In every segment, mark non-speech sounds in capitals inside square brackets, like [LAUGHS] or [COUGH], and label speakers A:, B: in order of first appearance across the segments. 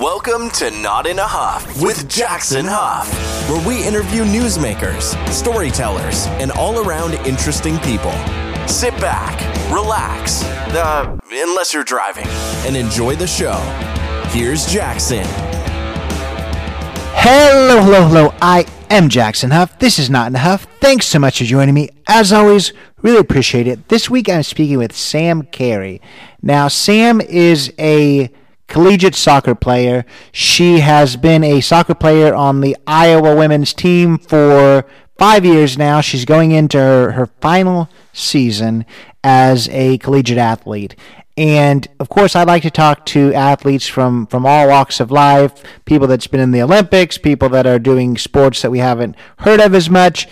A: Welcome to Not in a Huff with Jackson Huff, where we interview newsmakers, storytellers, and all around interesting people. Sit back, relax, uh, unless you're driving, and enjoy the show. Here's Jackson.
B: Hello, hello, hello. I am Jackson Huff. This is Not in a Huff. Thanks so much for joining me. As always, really appreciate it. This week I'm speaking with Sam Cary. Now, Sam is a collegiate soccer player. She has been a soccer player on the Iowa women's team for five years now. She's going into her, her final season as a collegiate athlete. And of course, I like to talk to athletes from, from all walks of life, people that's been in the Olympics, people that are doing sports that we haven't heard of as much.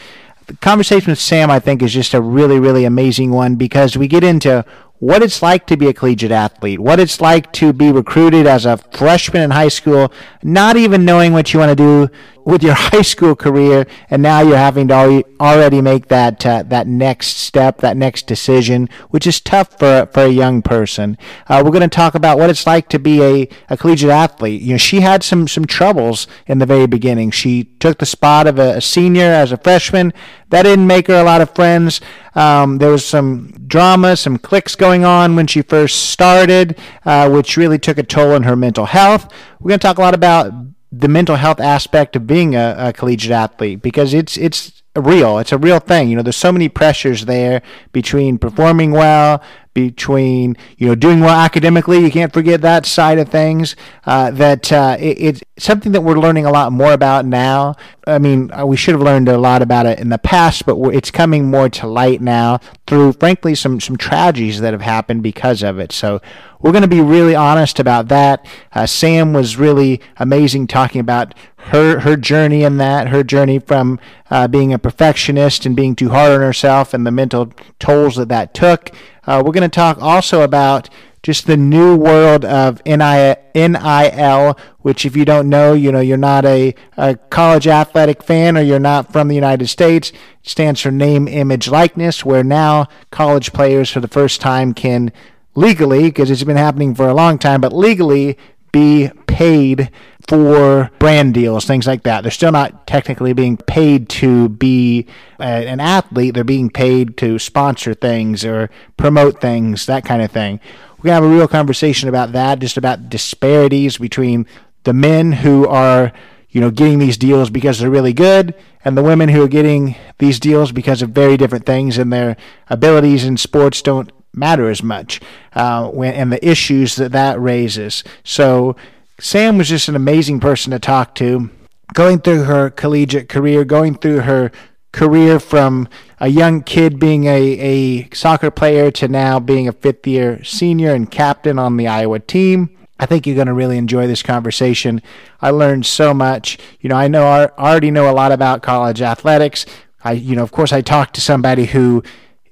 B: The conversation with Sam, I think, is just a really, really amazing one because we get into what it's like to be a collegiate athlete, what it's like to be recruited as a freshman in high school, not even knowing what you want to do with your [LAUGHS] high school career, and now you're having to already make that uh, that next step, that next decision, which is tough for for a young person. Uh, we're going to talk about what it's like to be a, a collegiate athlete. You know, she had some some troubles in the very beginning. She took the spot of a, a senior as a freshman. That didn't make her a lot of friends. Um, there was some drama, some cliques going on when she first started, uh, which really took a toll on her mental health. We're going to talk a lot about the mental health aspect of being a, a, collegiate athlete because it's it's real. It's a real thing. You know, there's so many pressures there between performing well, between you know doing well academically. You can't forget that side of things. Uh, that uh, it, it's something that we're learning a lot more about now. I mean, uh, we should have learned a lot about it in the past, but it's coming more to light now through, frankly, some some tragedies that have happened because of it. So we're going to be really honest about that. Uh, Sam was really amazing talking about her her journey in that, her journey from uh, being a perfectionist and being too hard on herself, and the mental tolls that that took. Uh, we're going to talk also about just the new world of NIL, which if you don't know, you know, you're not a, a college athletic fan or you're not from the United States, it stands for name, image, likeness, where now college players for the first time can legally, because it's been happening for a long time, but legally be paid for brand deals, things like that. They're still not technically being paid to be an athlete. They're being paid to sponsor things or promote things, that kind of thing. We're going to have a real conversation about that, just about disparities between the men who are, you know, getting these deals because they're really good and the women who are getting these deals because of very different things and their abilities in sports don't matter as much uh, when, and the issues that that raises. So Sam was just an amazing person to talk to, going through her collegiate career, going through her career from a young kid being a, a soccer player to now being a fifth year senior and captain on the Iowa team. I think you're going to really enjoy this conversation. I learned so much. You know, I know I already know a lot about college athletics. I, you know, of course, I talked to somebody who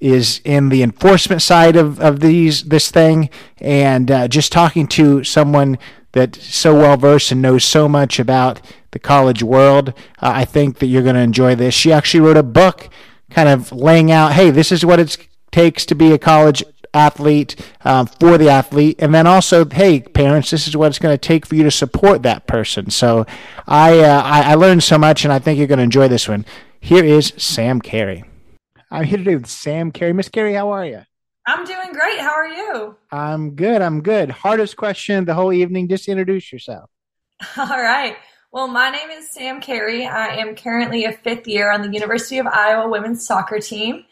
B: is in the enforcement side of, of these this thing, and uh, just talking to someone that's so well versed and knows so much about the college world. Uh, I think that you're going to enjoy this. She actually wrote a book kind of laying out, hey, this is what it takes to be a college athlete um, for the athlete and then also hey parents this is what it's going to take for you to support that person so I, uh, I, I learned so much and i think you're going to enjoy this one here is sam cary i'm here today with sam cary miss cary how are you
C: I'm doing great. How are you?
B: I'm good. I'm good. Hardest question the whole evening. Just introduce yourself. [LAUGHS]
C: All right. Well, my name is Sam Cary. I am currently a fifth year on the University of Iowa women's soccer team.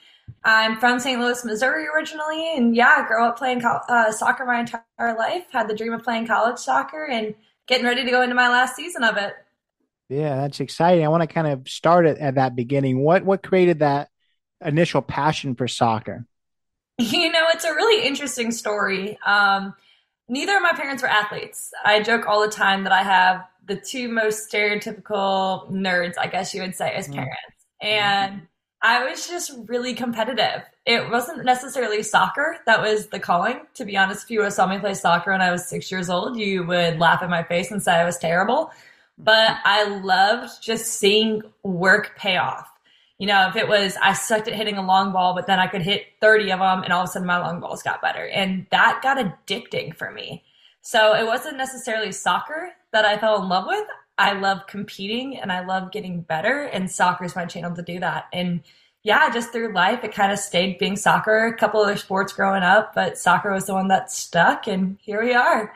C: I'm from St. Louis, Missouri originally, and yeah, I grew up playing uh, soccer my entire life. Had the dream of playing college soccer and getting ready to go into my last season of it.
B: Yeah, that's exciting. I want to kind of start it at that beginning. What what created that initial passion for soccer?
C: You know, it's a really interesting story. Um, neither of my parents were athletes. I joke all the time that I have the two most stereotypical nerds, I guess you would say, as mm-hmm. parents. And I was just really competitive. It wasn't necessarily soccer that was the calling. To be honest, if you saw me play soccer when I was six years old, you would laugh in my face and say I was terrible. But I loved just seeing work pay off. You know, if it was I sucked at hitting a long ball, but then I could hit 30 of them and all of a sudden my long balls got better. And that got addicting for me. So it wasn't necessarily soccer that I fell in love with. I love competing and I love getting better, and soccer is my channel to do that. And yeah, just through life, it kind of stayed being soccer. A couple other sports growing up, but soccer was the one that stuck, and here we are.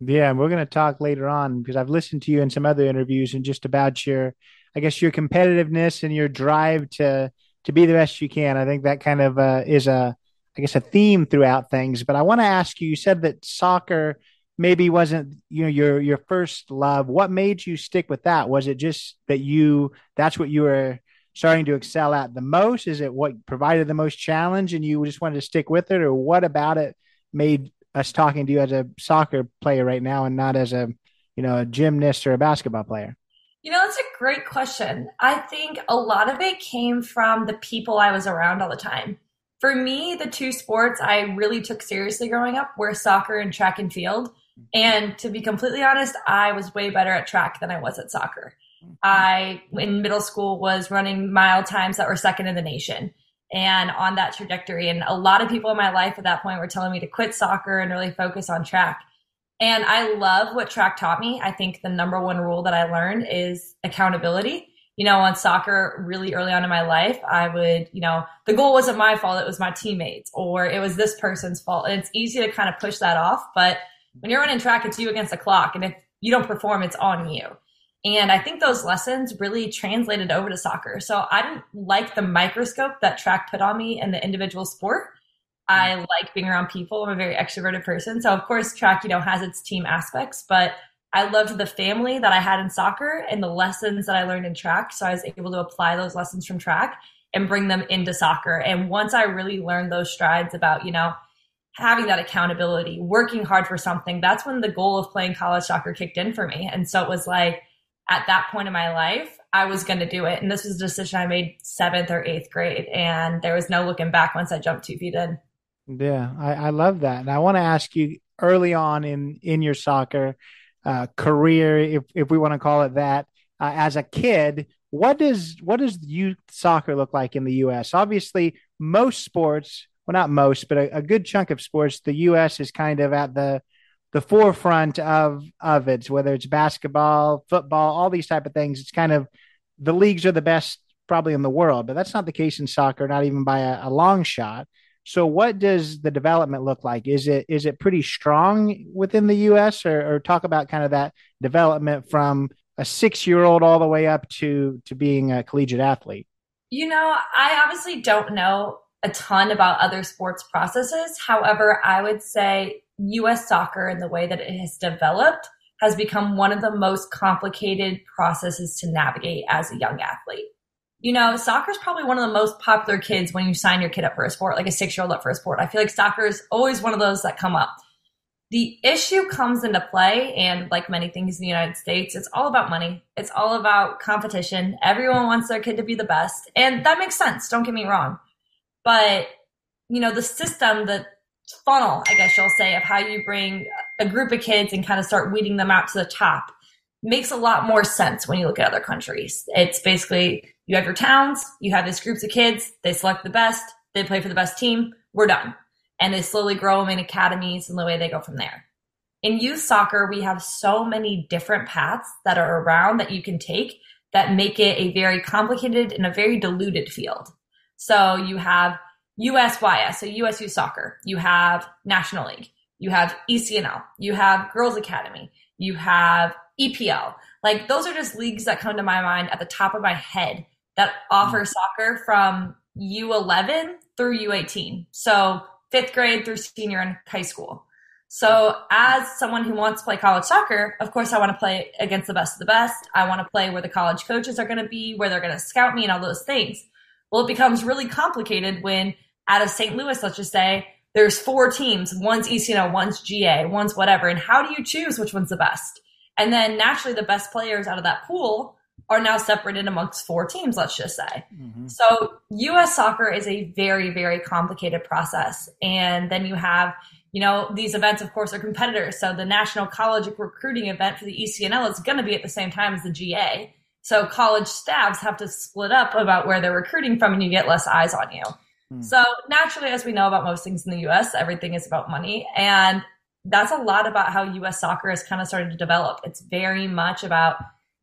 B: Yeah, and we're going to talk later on because I've listened to you in some other interviews and just about your, I guess, your competitiveness and your drive to to be the best you can. I think that kind of uh, is a, I guess, a theme throughout things. But I want to ask you. You said that soccer maybe wasn't you know your your first love. What made you stick with that? Was it just that you that's what you were starting to excel at the most? Is it what provided the most challenge and you just wanted to stick with it, or what about it made us talking to you as a soccer player right now and not as a you know a gymnast or a basketball player?
C: You know, that's a great question. I think a lot of it came from the people I was around all the time. For me, the two sports I really took seriously growing up were soccer and track and field. And to be completely honest, I was way better at track than I was at soccer. I, in middle school, was running mile times that were second in the nation and on that trajectory. And a lot of people in my life at that point were telling me to quit soccer and really focus on track. And I love what track taught me. I think the number one rule that I learned is accountability. You know, on soccer, really early on in my life, I would, you know, the goal wasn't my fault, it was my teammates, or it was this person's fault. And it's easy to kind of push that off. But when you're running track, it's you against the clock. And if you don't perform, it's on you. And I think those lessons really translated over to soccer. So I didn't like the microscope that track put on me in the individual sport. I like being around people. I'm a very extroverted person. So of course track, you know, has its team aspects, but I loved the family that I had in soccer and the lessons that I learned in track. So I was able to apply those lessons from track and bring them into soccer. And once I really learned those strides about, you know, having that accountability, working hard for something, that's when the goal of playing college soccer kicked in for me. And so it was like, at that point in my life, I was going to do it. And this was a decision I made seventh or eighth grade. And there was no looking back once I jumped two feet in.
B: Yeah, I, I love that. And I want to ask you early on in, in your soccer uh, career, if, if we want to call it that, uh, as a kid, what does what does youth soccer look like in the U.S.? Obviously, most sports, well, not most, but a, a good chunk of sports, the U.S. is kind of at the the forefront of of it, whether it's basketball, football, all these type of things. It's kind of the leagues are the best probably in the world, but that's not the case in soccer, not even by a, a long shot. So, what does the development look like? Is it is it pretty strong within the U.S. or, or talk about kind of that development from a six year old all the way up to to being a collegiate athlete?
C: You know, I obviously don't know a ton about other sports processes. However, I would say US soccer and the way that it has developed has become one of the most complicated processes to navigate as a young athlete. You know, soccer is probably one of the most popular kids when you sign your kid up for a sport, like a six year old up for a sport. I feel like soccer is always one of those that come up. The issue comes into play, and like many things in the United States, it's all about money. It's all about competition. Everyone wants their kid to be the best. And that makes sense. Don't get me wrong. But, you know, the system the funnel, I guess you'll say, of how you bring a group of kids and kind of start weeding them out to the top makes a lot more sense when you look at other countries. It's basically you have your towns, you have these groups of kids, they select the best, they play for the best team, we're done. And they slowly grow them in academies and the way they go from there. In youth soccer, we have so many different paths that are around that you can take that make it a very complicated and a very diluted field. So you have USYS, so USU Soccer. You have National League. You have ECNL. You have Girls Academy. You have EPL. Like those are just leagues that come to my mind at the top of my head that offer mm. soccer from U11 through U18. So fifth grade through senior in high school. So as someone who wants to play college soccer, of course I want to play against the best of the best. I want to play where the college coaches are going to be, where they're going to scout me and all those things. Well, it becomes really complicated when out of St. Louis, let's just say, there's four teams. One's ECNL, one's GA, one's whatever. And how do you choose which one's the best? And then naturally, the best players out of that pool are now separated amongst four teams, let's just say. Mm-hmm. So, US soccer is a very, very complicated process. And then you have, you know, these events, of course, are competitors. So, the National College Recruiting event for the ECNL is going to be at the same time as the GA. So, college staffs have to split up about where they're recruiting from, and you get less eyes on you. Hmm. So naturally, as we know about most things in the US, everything is about money. And that's a lot about how US soccer has kind of started to develop. It's very much about,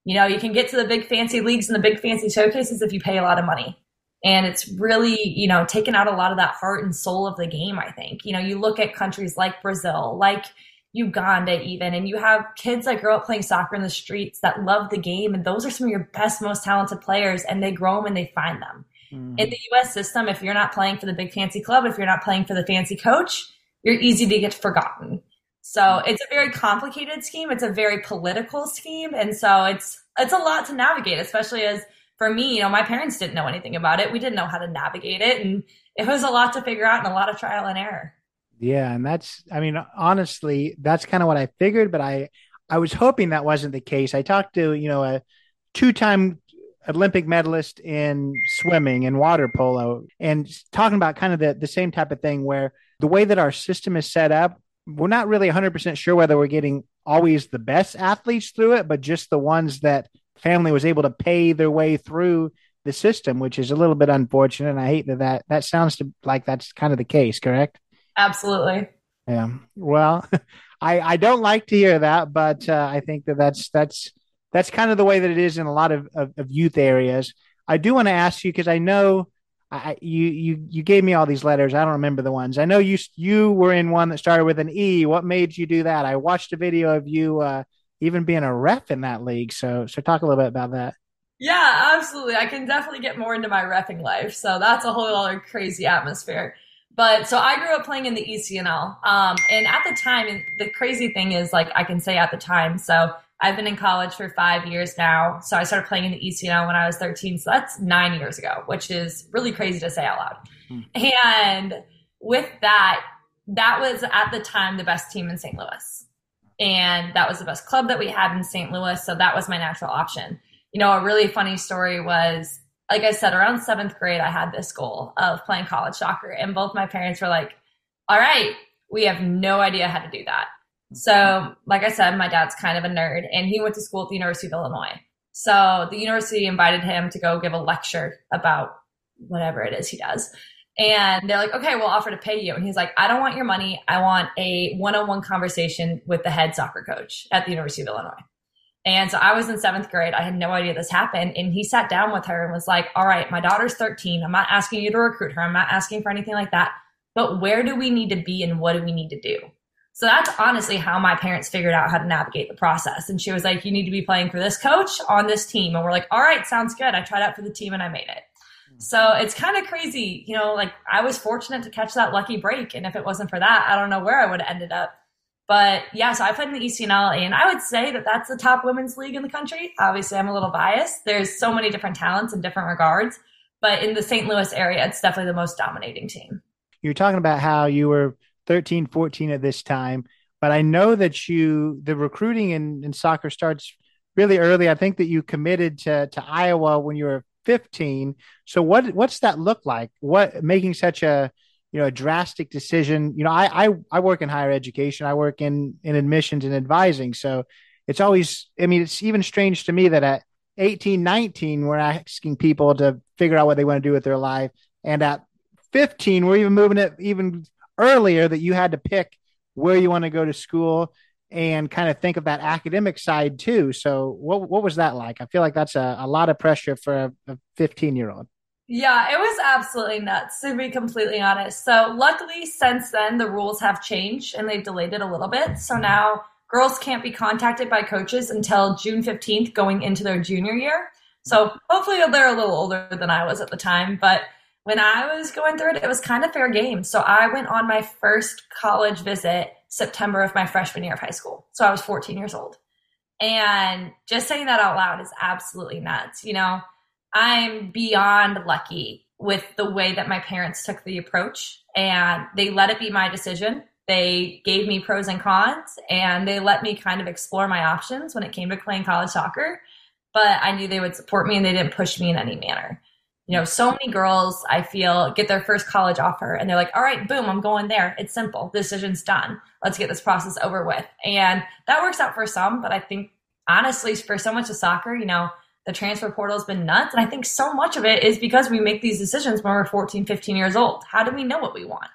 C: you know, you can get to the big fancy leagues and the big fancy showcases if you pay a lot of money. And it's really, you know, taken out a lot of that heart and soul of the game, I think. You know, you look at countries like Brazil, like Uganda, even, and you have kids that grow up playing soccer in the streets that love the game. And those are some of your best, most talented players, and they grow them and they find them. Mm-hmm. In the US system, if you're not playing for the big fancy club, if you're not playing for the fancy coach, you're easy to get forgotten. So it's a very complicated scheme. It's a very political scheme. And so it's, it's a lot to navigate, especially as for me, you know, my parents didn't know anything about it. We didn't know how to navigate it. And it was a lot to figure out and a lot of trial and error.
B: Yeah. And that's, I mean, honestly, that's kind of what I figured, but I, I was hoping that wasn't the case. I talked to, you know, a two time Olympic medalist in swimming and water polo and talking about kind of the, the same type of thing where the way that our system is set up, we're not really 100% sure whether we're getting always the best athletes through it, but just the ones that family was able to pay their way through the system, which is a little bit unfortunate. And I hate that that, that sounds to, like that's kind of the case, correct?
C: Absolutely.
B: Yeah. Well, [LAUGHS] I, I don't like to hear that, but uh, I think that that's, that's, that's kind of the way that it is in a lot of, of, of youth areas. I do want to ask you because I know I, you you you gave me all these letters. I don't remember the ones. I know you you were in one that started with an E. What made you do that? I watched a video of you uh, even being a ref in that league. So so talk a little bit about that.
C: Yeah, absolutely. I can definitely get more into my refing life. So that's a whole other crazy atmosphere. But so I grew up playing in the ECNL. Um, and at the time, the crazy thing is, like, I can say at the time. So I've been in college for five years now. So I started playing in the ECNL when I was 13. So that's nine years ago, which is really crazy to say out loud. Mm. And with that, that was at the time the best team in St. Louis. And that was the best club that we had in St. Louis. So that was my natural option. You know, a really funny story was, like I said, around seventh grade, I had this goal of playing college soccer. And both my parents were like, all right, we have no idea how to do that. So, like I said, my dad's kind of a nerd and he went to school at the University of Illinois. So the university invited him to go give a lecture about whatever it is he does. And they're like, okay, we'll offer to pay you. And he's like, I don't want your money. I want a one on one conversation with the head soccer coach at the University of Illinois. And so I was in seventh grade. I had no idea this happened. And he sat down with her and was like, all right, my daughter's 13. I'm not asking you to recruit her. I'm not asking for anything like that. But where do we need to be and what do we need to do? So that's honestly how my parents figured out how to navigate the process. And she was like, you need to be playing for this coach on this team. And we're like, all right, sounds good. I tried out for the team and I made it. So it's kind of crazy. You know, like I was fortunate to catch that lucky break. And if it wasn't for that, I don't know where I would have ended up. But yeah, so I played in the ECNL and I would say that that's the top women's league in the country. Obviously, I'm a little biased. There's so many different talents in different regards. But in the St. Louis area, it's definitely the most dominating team.
B: You're talking about how you were 13, 14 at this time. But I know that you, the recruiting in, in soccer starts really early. I think that you committed to, to Iowa when you were 15. So what, what's that look like? What making such a, you know, a drastic decision, you know, I, I, I work in higher education. I work in, in admissions and advising. So it's always, I mean, it's even strange to me that at 18, 19, we're asking people to figure out what they want to do with their life. And at 15, we're even moving it even earlier that you had to pick where you want to go to school and kind of think of that academic side too. So what what was that like? I feel like that's a, a lot of pressure for a 15 year old.
C: Yeah, it was absolutely nuts to be completely honest. So luckily since then the rules have changed and they've delayed it a little bit. So now girls can't be contacted by coaches until June 15th going into their junior year. So hopefully they're a little older than I was at the time, but when I was going through it, it was kind of fair game. So I went on my first college visit September of my freshman year of high school. So I was 14 years old. And just saying that out loud is absolutely nuts. You know, I'm beyond lucky with the way that my parents took the approach and they let it be my decision. They gave me pros and cons and they let me kind of explore my options when it came to playing college soccer. But I knew they would support me and they didn't push me in any manner you know, so many girls I feel get their first college offer and they're like, all right, boom, I'm going there. It's simple. Decision's done. Let's get this process over with. And that works out for some, but I think honestly, for so much of soccer, you know, the transfer portal has been nuts. And I think so much of it is because we make these decisions when we're 14, 15 years old. How do we know what we want?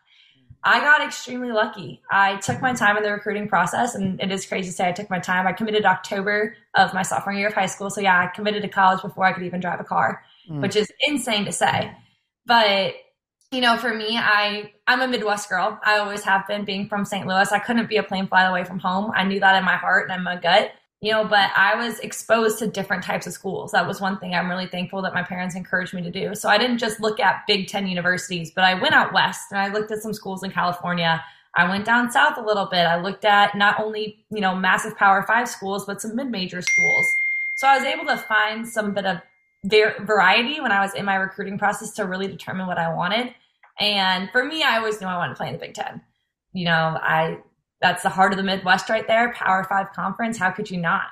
C: I got extremely lucky. I took my time in the recruiting process, and it is crazy to say I took my time. I committed October of my sophomore year of high school. So, yeah, I committed to college before I could even drive a car, mm. which is insane to say. But you know, for me, I I'm a Midwest girl. I always have been. Being from St. Louis, I couldn't be a plane flight away from home. I knew that in my heart and in my gut. You know, but I was exposed to different types of schools. That was one thing I'm really thankful that my parents encouraged me to do. So I didn't just look at Big Ten universities, but I went out west and I looked at some schools in California. I went down south a little bit. I looked at not only you know massive Power Five schools, but some mid major schools. So I was able to find some bit of variety when I was in my recruiting process to really determine what I wanted. And for me, I always knew I wanted to play in the Big Ten. You know, I that's the heart of the Midwest right there, Power Five conference. How could you not?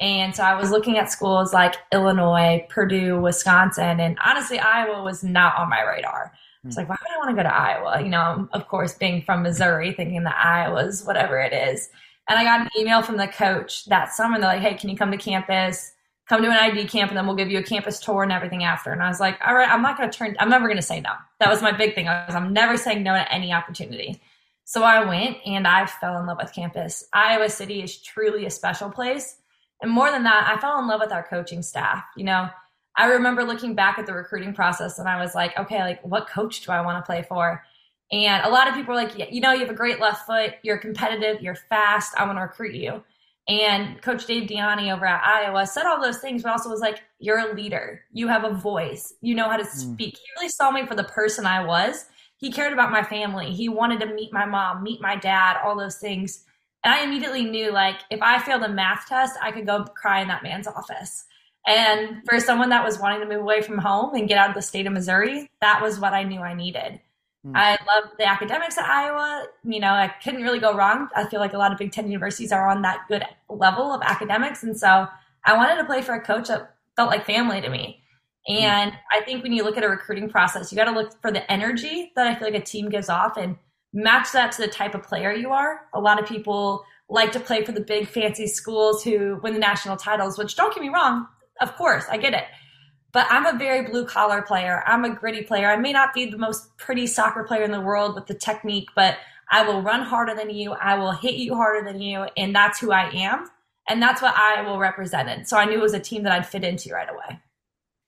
C: And so I was looking at schools like Illinois, Purdue, Wisconsin, and honestly, Iowa was not on my radar. It's hmm. like, why would I want to go to Iowa? You know, of course, being from Missouri, thinking that Iowa's whatever it is. And I got an email from the coach that summer. And they're like, hey, can you come to campus? Come to an ID camp and then we'll give you a campus tour and everything after. And I was like, all right, I'm not going to turn, I'm never going to say no. That was my big thing. I was, I'm never saying no to any opportunity. So I went and I fell in love with campus. Iowa City is truly a special place. And more than that, I fell in love with our coaching staff. You know, I remember looking back at the recruiting process and I was like, okay, like what coach do I want to play for? And a lot of people were like, you know, you have a great left foot, you're competitive, you're fast, I want to recruit you. And Coach Dave DiIanni over at Iowa said all those things, but also was like, You're a leader. You have a voice. You know how to hmm. speak. Mm. He really saw me for the person I was. He cared about my family. He wanted to meet my mom, meet my dad, all those things. And I immediately knew like if I failed a math test, I could go cry in that man's office. And for someone that was wanting to move away from home and get out of the state of Missouri, that was what I knew I needed. Mm. I love the academics at Iowa. You know, I couldn't really go wrong. I feel like a lot of Big Ten universities are on that good level of academics. And so I wanted to play for a coach that felt like family to me. Mm. And mm. I think when you look at a recruiting process, you got to look for the energy that I feel like a team gives off and match that to the type of player you are. A lot of people like to play for the big fancy schools who win the national titles, which don't get me wrong, of course, I get it but I'm a very blue collar player. I'm a gritty player. I may not be the most pretty soccer player in the world with the technique, but I will run harder than you. I will hit you harder than you. And that's who I am. And that's what I will represent. represented. So I knew it was a team that I'd fit into right away.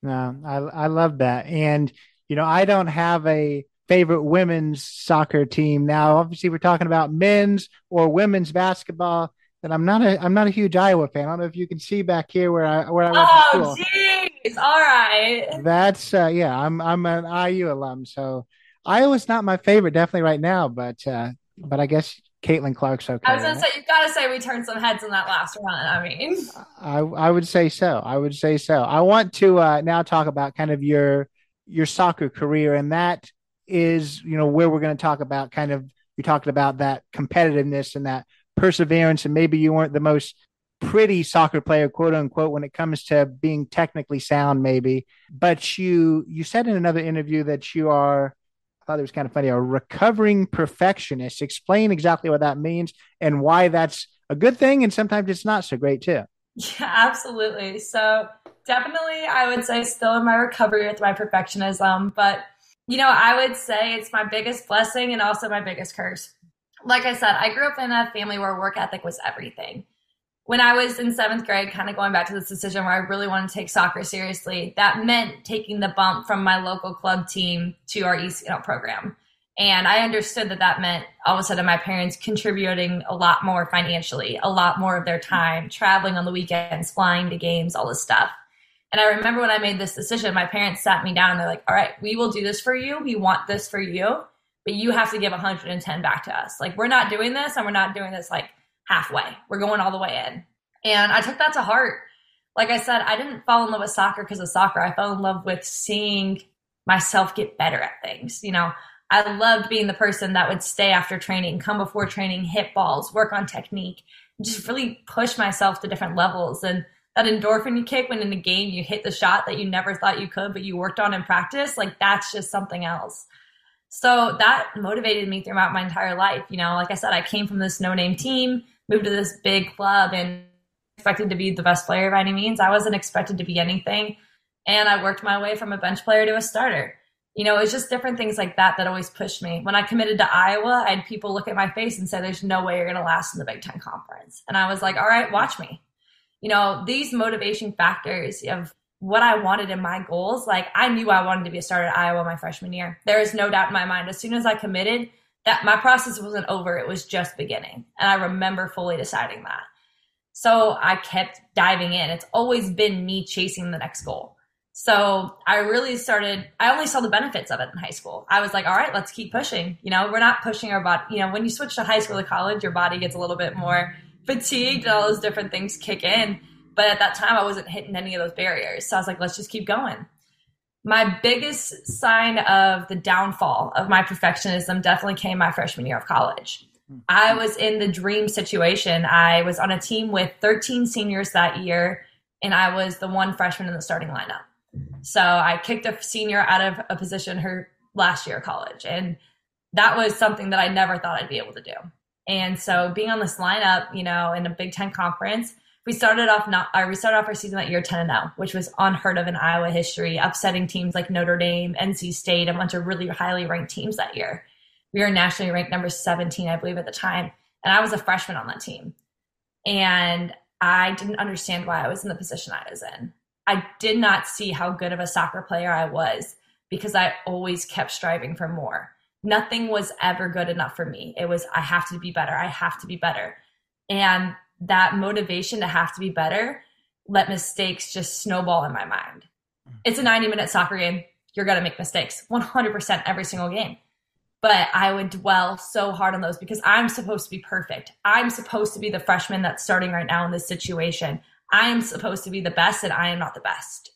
B: No, I, I love that. And, you know, I don't have a favorite women's soccer team. Now, obviously, we're talking about men's or women's basketball. And I'm not a I'm not a huge Iowa fan. I don't know if you can see back here where I where I went
C: oh, to school. Jeez. All right.
B: That's uh, yeah. I'm I'm an IU alum, so Iowa's not my favorite definitely right now, but uh, but I guess Caitlin Clark's okay.
C: I was gonna right? say you've got to say we turned some heads in that last run. I mean,
B: I I would say so. I would say so. I want to uh, now talk about kind of your your soccer career, and that is you know where we're going to talk about kind of you talked about that competitiveness and that perseverance, and maybe you weren't the most pretty soccer player, quote unquote, when it comes to being technically sound, maybe. But you you said in another interview that you are I thought it was kind of funny, a recovering perfectionist. Explain exactly what that means and why that's a good thing and sometimes it's not so great too.
C: Yeah, absolutely. So definitely I would say still in my recovery with my perfectionism, but you know, I would say it's my biggest blessing and also my biggest curse like I said, I grew up in a family where work ethic was everything. When I was in seventh grade, kind of going back to this decision where I really wanted to take soccer seriously, that meant taking the bump from my local club team to our ECNL program. And I understood that that meant all of a sudden my parents contributing a lot more financially, a lot more of their time, traveling on the weekends, flying to games, all this stuff. And I remember when I made this decision, my parents sat me down they're like, all right, we will do this for you. We want this for you you have to give 110 back to us. Like we're not doing this and we're not doing this like halfway. We're going all the way in. And I took that to heart. Like I said, I didn't fall in love with soccer because of soccer. I fell in love with seeing myself get better at things. You know, I loved being the person that would stay after training, come before training, hit balls, work on technique, just really push myself to different levels. And that endorphin you kick when in a game you hit the shot that you never thought you could, but you worked on in practice, like that's just something else. So that motivated me throughout my entire life. You know, like I said, I came from this no name team, moved to this big club, and expected to be the best player by any means. I wasn't expected to be anything. And I worked my way from a bench player to a starter. You know, it was just different things like that that always pushed me. When I committed to Iowa, I had people look at my face and say, There's no way you're going to last in the Big Ten Conference. And I was like, All right, watch me. You know, these motivation factors of what I wanted in my goals, like I knew I wanted to be a starter at Iowa my freshman year. There is no doubt in my mind. As soon as I committed, that my process wasn't over. It was just beginning. And I remember fully deciding that. So I kept diving in. It's always been me chasing the next goal. So I really started, I only saw the benefits of it in high school. I was like, all right, let's keep pushing. You know, we're not pushing our body. You know, when you switch to high school to college, your body gets a little bit more fatigued and all those different things kick in. But at that time, I wasn't hitting any of those barriers. So I was like, let's just keep going. My biggest sign of the downfall of my perfectionism definitely came my freshman year of college. I mm-hmm. was in the dream situation. I was on a team with 13 seniors that year, and I was the one freshman in the starting lineup. So I kicked a senior out of a position her last year of college. And that was something that I never thought I'd be able to do. And so being on this lineup, you know, in a Big Ten conference, we started off not or we started off our season that year 10 and 0, which was unheard of in Iowa history, upsetting teams like Notre Dame, NC State, a bunch of really highly ranked teams that year. We were nationally ranked number 17, I believe, at the time. And I was a freshman on that team. And I didn't understand why I was in the position I was in. I did not see how good of a soccer player I was because I always kept striving for more. Nothing was ever good enough for me. It was, I have to be better. I have to be better. And that motivation to have to be better let mistakes just snowball in my mind. Mm-hmm. It's a 90 minute soccer game. You're going to make mistakes 100% every single game but I would dwell so hard on those because I'm supposed to be perfect. I'm supposed to be the freshman that's starting right now in this situation. I am supposed to be the best and I am not the best.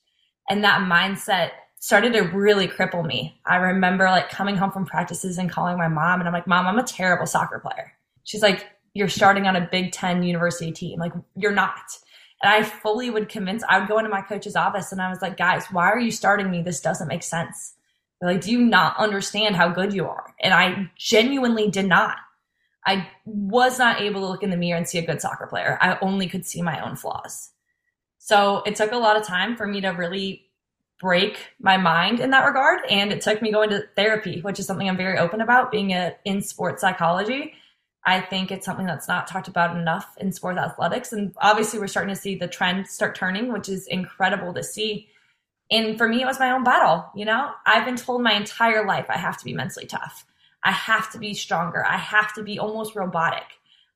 C: And that mindset started to really cripple me. I remember like coming home from practices and calling my mom and I'm like, "Mom, I'm a terrible soccer player." She's like, "You're starting on a Big 10 university team. Like, you're not." And I fully would convince I would go into my coach's office and I was like, "Guys, why are you starting me? This doesn't make sense." like, do you not understand how good you are? And I genuinely did not. I was not able to look in the mirror and see a good soccer player. I only could see my own flaws. So it took a lot of time for me to really break my mind in that regard. And it took me going to therapy, which is something I'm very open about being a, in sports psychology. I think it's something that's not talked about enough in sports athletics. And obviously, we're starting to see the trend start turning, which is incredible to see. And for me, it was my own battle. You know, I've been told my entire life I have to be mentally tough. I have to be stronger. I have to be almost robotic.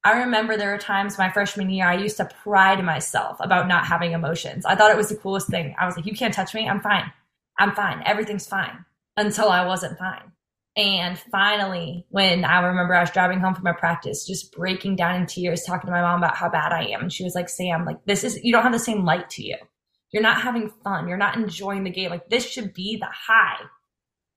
C: I remember there were times my freshman year I used to pride myself about not having emotions. I thought it was the coolest thing. I was like, you can't touch me. I'm fine. I'm fine. Everything's fine until I wasn't fine. And finally, when I remember I was driving home from a practice, just breaking down in tears, talking to my mom about how bad I am. And she was like, Sam, like, this is, you don't have the same light to you. You're not having fun. You're not enjoying the game. Like this should be the high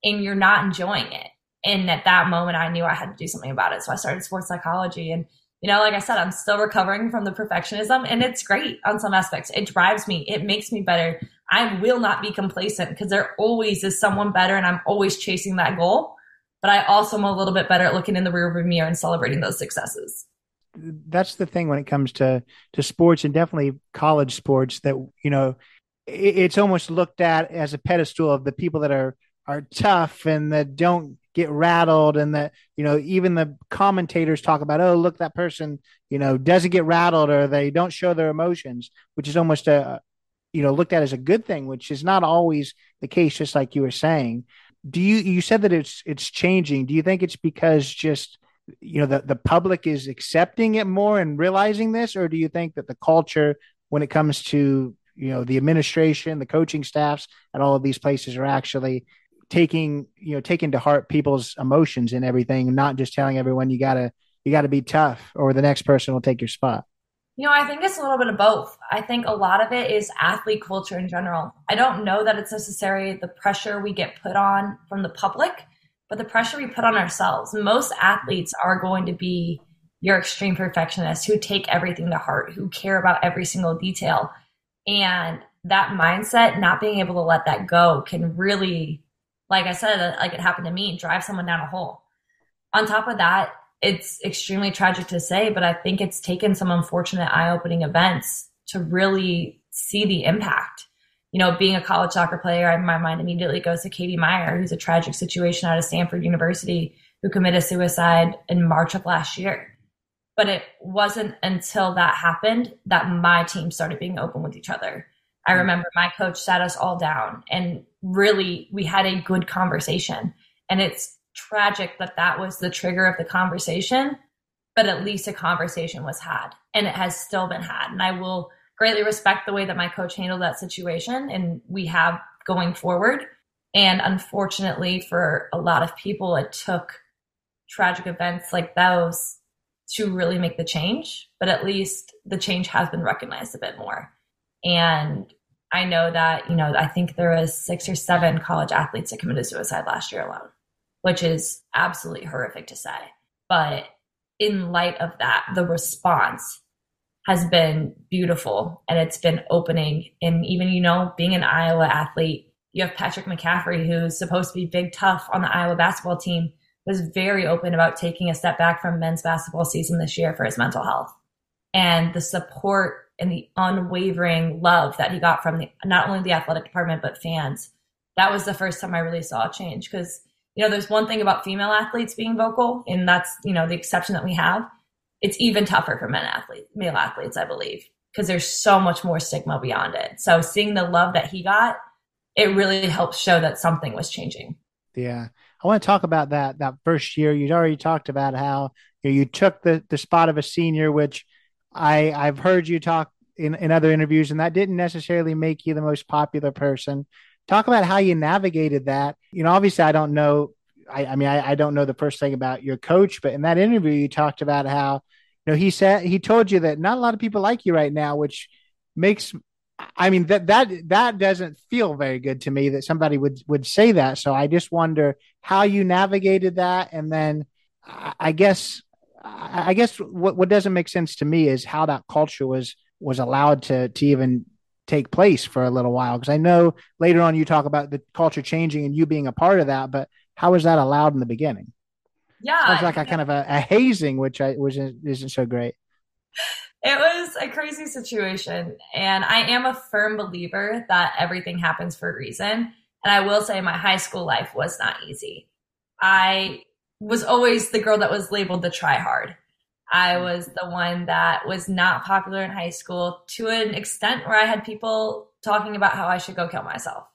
C: and you're not enjoying it. And at that moment, I knew I had to do something about it. So I started sports psychology. And, you know, like I said, I'm still recovering from the perfectionism and it's great on some aspects. It drives me, it makes me better. I will not be complacent because there always is someone better and I'm always chasing that goal. But I also am a little bit better at looking in the rearview mirror and celebrating those successes.
B: That's the thing when it comes to to sports and definitely college sports that you know it, it's almost looked at as a pedestal of the people that are are tough and that don't get rattled and that you know even the commentators talk about oh look that person you know doesn't get rattled or they don't show their emotions which is almost a you know looked at as a good thing which is not always the case just like you were saying do you you said that it's it's changing. Do you think it's because just you know the, the public is accepting it more and realizing this? Or do you think that the culture when it comes to you know the administration the coaching staffs at all of these places are actually taking you know taking to heart people's emotions and everything not just telling everyone you gotta you gotta be tough or the next person will take your spot
C: you know i think it's a little bit of both i think a lot of it is athlete culture in general i don't know that it's necessarily the pressure we get put on from the public but the pressure we put on ourselves. Most athletes are going to be your extreme perfectionists who take everything to heart, who care about every single detail. And that mindset, not being able to let that go, can really, like I said, like it happened to me, drive someone down a hole. On top of that, it's extremely tragic to say, but I think it's taken some unfortunate eye opening events to really see the impact. you know, being a college soccer player, my mind immediately goes to Katie Meyer, who's a tragic situation out of Stanford University who committed suicide in March of last year. But it wasn't until that happened that my team started being open with each other. I mm-hmm. remember my coach sat us all down and really we had a good conversation. And it's tragic that that was the trigger of the conversation, but at least a conversation was had and it has still been had. And I will greatly respect the way that my coach handled that situation and we have going forward. And unfortunately, for a lot of people, it took tragic events like those to really make the change. But at least the change has been recognized a bit more. And I know that, you know, I think there was six or seven college athletes that committed suicide last year alone, which is absolutely horrific to say. But in light of that, the response has been beautiful and it's been opening. And even, you know, being an Iowa athlete, you have Patrick McCaffery, who's supposed to be big tough on the Iowa basketball team, was very open about taking a step back from men's basketball season this year for his mental health. And the support and the unwavering love that he got from the, not only the athletic department, but fans. That was the first time I really saw a change because, you know, there's one thing about female athletes being vocal, and that's, you know, the exception that we have it's even tougher for men athletes, male athletes, I believe, because there's so much more stigma beyond it. So seeing the love that he got, it really helps show that something was changing.
B: Yeah. I want to talk about that that first year. You'd already talked about how you, know, you took the, the spot of a senior, which I I've heard you talk in, in other interviews, and that didn't necessarily make you the most popular person. Talk about how you navigated that. You know, obviously I don't know I, I mean, I, I, don't know the first thing about your coach, but in that interview, you talked about how, you know, he said he told you that not a lot of people like you right now, which makes, I mean, that that that doesn't feel very good to me that somebody would would say that. So I just wonder how you navigated that, and then I guess I guess what what doesn't make sense to me is how that culture was was allowed to to even take place for a little while because I know later on you talk about the culture changing and you being a part of that, but how was that allowed in the beginning?
C: Yeah,
B: sounds like a kind of a, a hazing, which I was isn't so great.
C: It was a crazy situation, and I am a firm believer that everything happens for a reason. And I will say, my high school life was not easy. I was always the girl that was labeled the try hard. I mm-hmm. was the one that was not popular in high school to an extent where I had people talking about how I should go kill myself.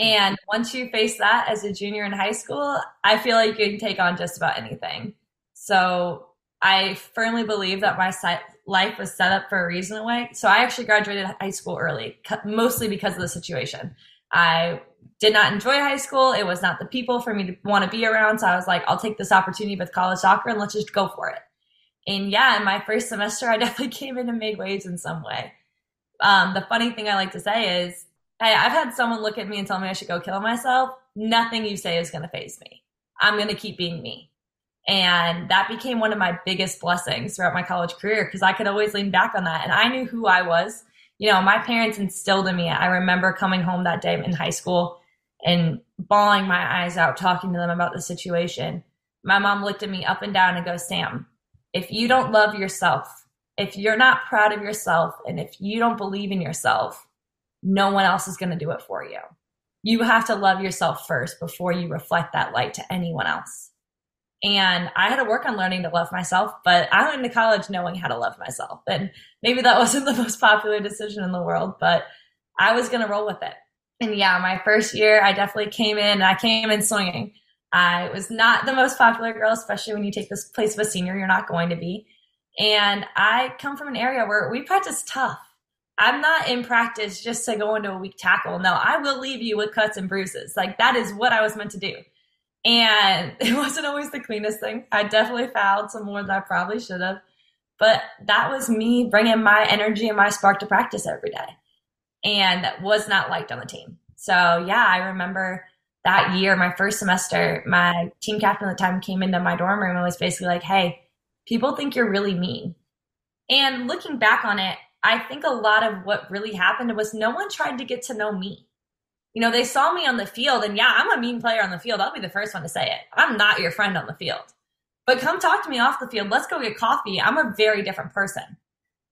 C: Mm-hmm. And once you face that as a junior in high school, I feel like you can take on just about anything. So I firmly believe that my life was set up for a reason away. So I actually graduated high school early, mostly because of the situation. I did not enjoy high school. It was not the people for me to want to be around. So I was like, I'll take this opportunity with college soccer and let's just go for it. And yeah, in my first semester, I [LAUGHS] definitely came in and made waves in some way. Um, the funny thing I like to say is Hey, I've had someone look at me and tell me I should go kill myself. Nothing you say is going to phase me. I'm going to keep being me. And that became one of my biggest blessings throughout my college career because I could always lean back on that. And I knew who I was. You know, my parents instilled in me. I remember coming home that day in high school and bawling my eyes out, talking to them about the situation. My mom looked at me up and down and goes, Sam, if you don't love yourself, if you're not proud of yourself, and if you don't believe in yourself, no one else is going to do it for you. You have to love yourself first before you reflect that light to anyone else. And I had to work on learning to love myself, but I went into college knowing how to love myself. And maybe that [LAUGHS] wasn't the most popular decision in the world, but I was going to roll with it. And yeah, my first year, I definitely came in, I came in swinging. Uh, I was not the most popular girl, especially when you take this place of a senior, you're not going to be. And I come from an area where we practice tough. I'm not in practice just to go into a weak tackle. No, I will leave you with cuts and bruises. Like that is what I was meant to do. And [LAUGHS] it wasn't always the cleanest thing. I definitely fouled some more than I probably should have. But that was me bringing my energy and my spark to practice every day. And that was not liked on the team. So yeah, I remember that year, my first semester, my team captain at the time came into my dorm room and was basically like, Hey, people think you're really mean. And looking back on it, I think a lot of what really happened was no one tried to get to know me. You know, they saw me on the field, and yeah, I'm a mean player on the field. I'll be the first one to say it. I'm not your friend on the field. But come talk to me off the field. Let's go get coffee. I'm a very different person.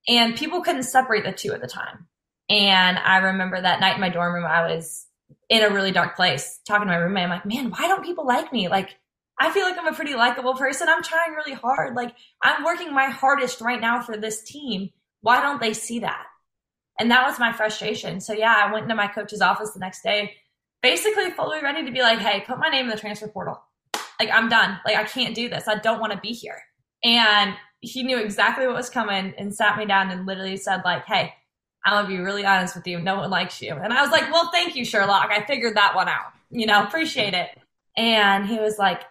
C: And people couldn't separate the two at the time. And I remember that night in my dorm room, I was in a really dark place talking to my roommate. I'm like, man, why don't people like me? Like, I feel like I'm a pretty likable person. I'm trying really hard. Like, I'm working my hardest right now for this team. Why don't they see that? And that was my frustration. So, yeah, I went into my coach's office the next day, basically fully ready to be like, hey, put my name in the transfer portal. Like, I'm done. Like, I can't do this. I don't want to be here. And he knew exactly what was coming and sat me down and literally said, like, hey, I'm gonna be really honest with you. No one likes you. And I was like, well, thank you, Sherlock. I figured that one out. You know, appreciate it. And he was like,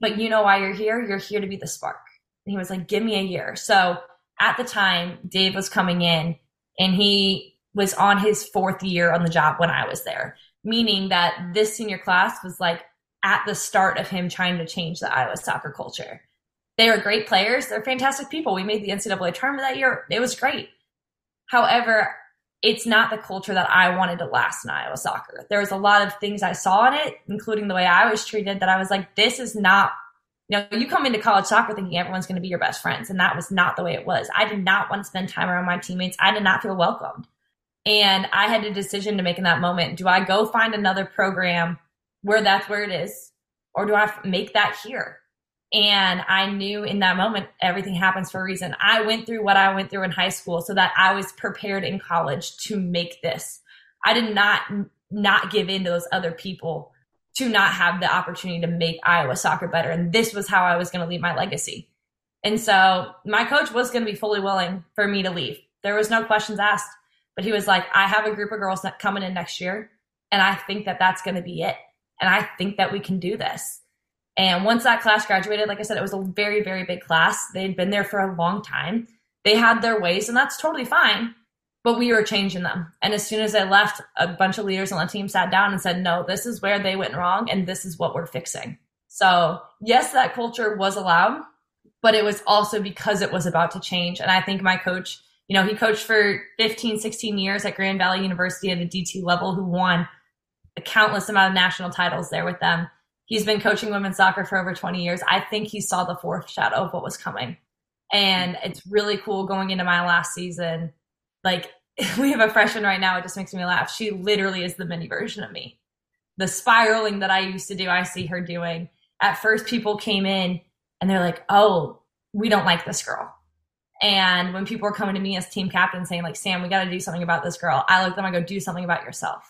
C: but you know why you're here? You're here to be the spark. And he was like, give me a year. So at the time, Dave was coming in and he was on his fourth year on the job when I was there, meaning that this senior class was like at the start of him trying to change the Iowa soccer culture. They are great players. They're fantastic people. We made the NCAA tournament that year. It was great. However, it's not the culture that I wanted to last in Iowa soccer. There was a lot of things I saw in it, including the way I was treated, that I was like, this is not, you know, you come into college soccer thinking everyone's going to be your best friends. And that was not the way it was. I did not want to spend time around my teammates. I did not feel welcomed. And I had a decision to make in that moment. Do I go find another program where that's where it is? Or do I make that here? And I knew in that moment, everything happens for a reason. I went through what I went through in high school so that I was prepared in college to make this. I did not not give in to those other people to not have the opportunity to make Iowa soccer better. And this was how I was going to leave my legacy. And so my coach was going to be fully willing for me to leave. There was no questions asked, but he was like, I have a group of girls coming in next year, and I think that that's going to be it. And I think that we can do this. And once that class graduated, like I said, it was a very, very big class. They'd been there for a long time. They had their ways, and that's totally fine. But we were changing them. And as soon as I left, a bunch of leaders on the team sat down and said, no, this is where they went wrong, and this is what we're fixing. So, yes, that culture was allowed, but it was also because it was about to change. And I think my coach, you know, he coached for 15, 16 years at Grand Valley University at a D2 level, who won a countless amount of national titles there with them He's been coaching women's soccer for over 20 years. I think he saw the foreshadow of what was coming. And it's really cool going into my last season. Like, [LAUGHS] we have a freshman right now. It just makes me laugh. She literally is the mini version of me. The spiraling that I used to do, I see her doing. At first, people came in and they're like, oh, we don't like this girl. And when people are coming to me as team captain saying, like, Sam, we got to do something about this girl, I look at them, I go, do something about yourself.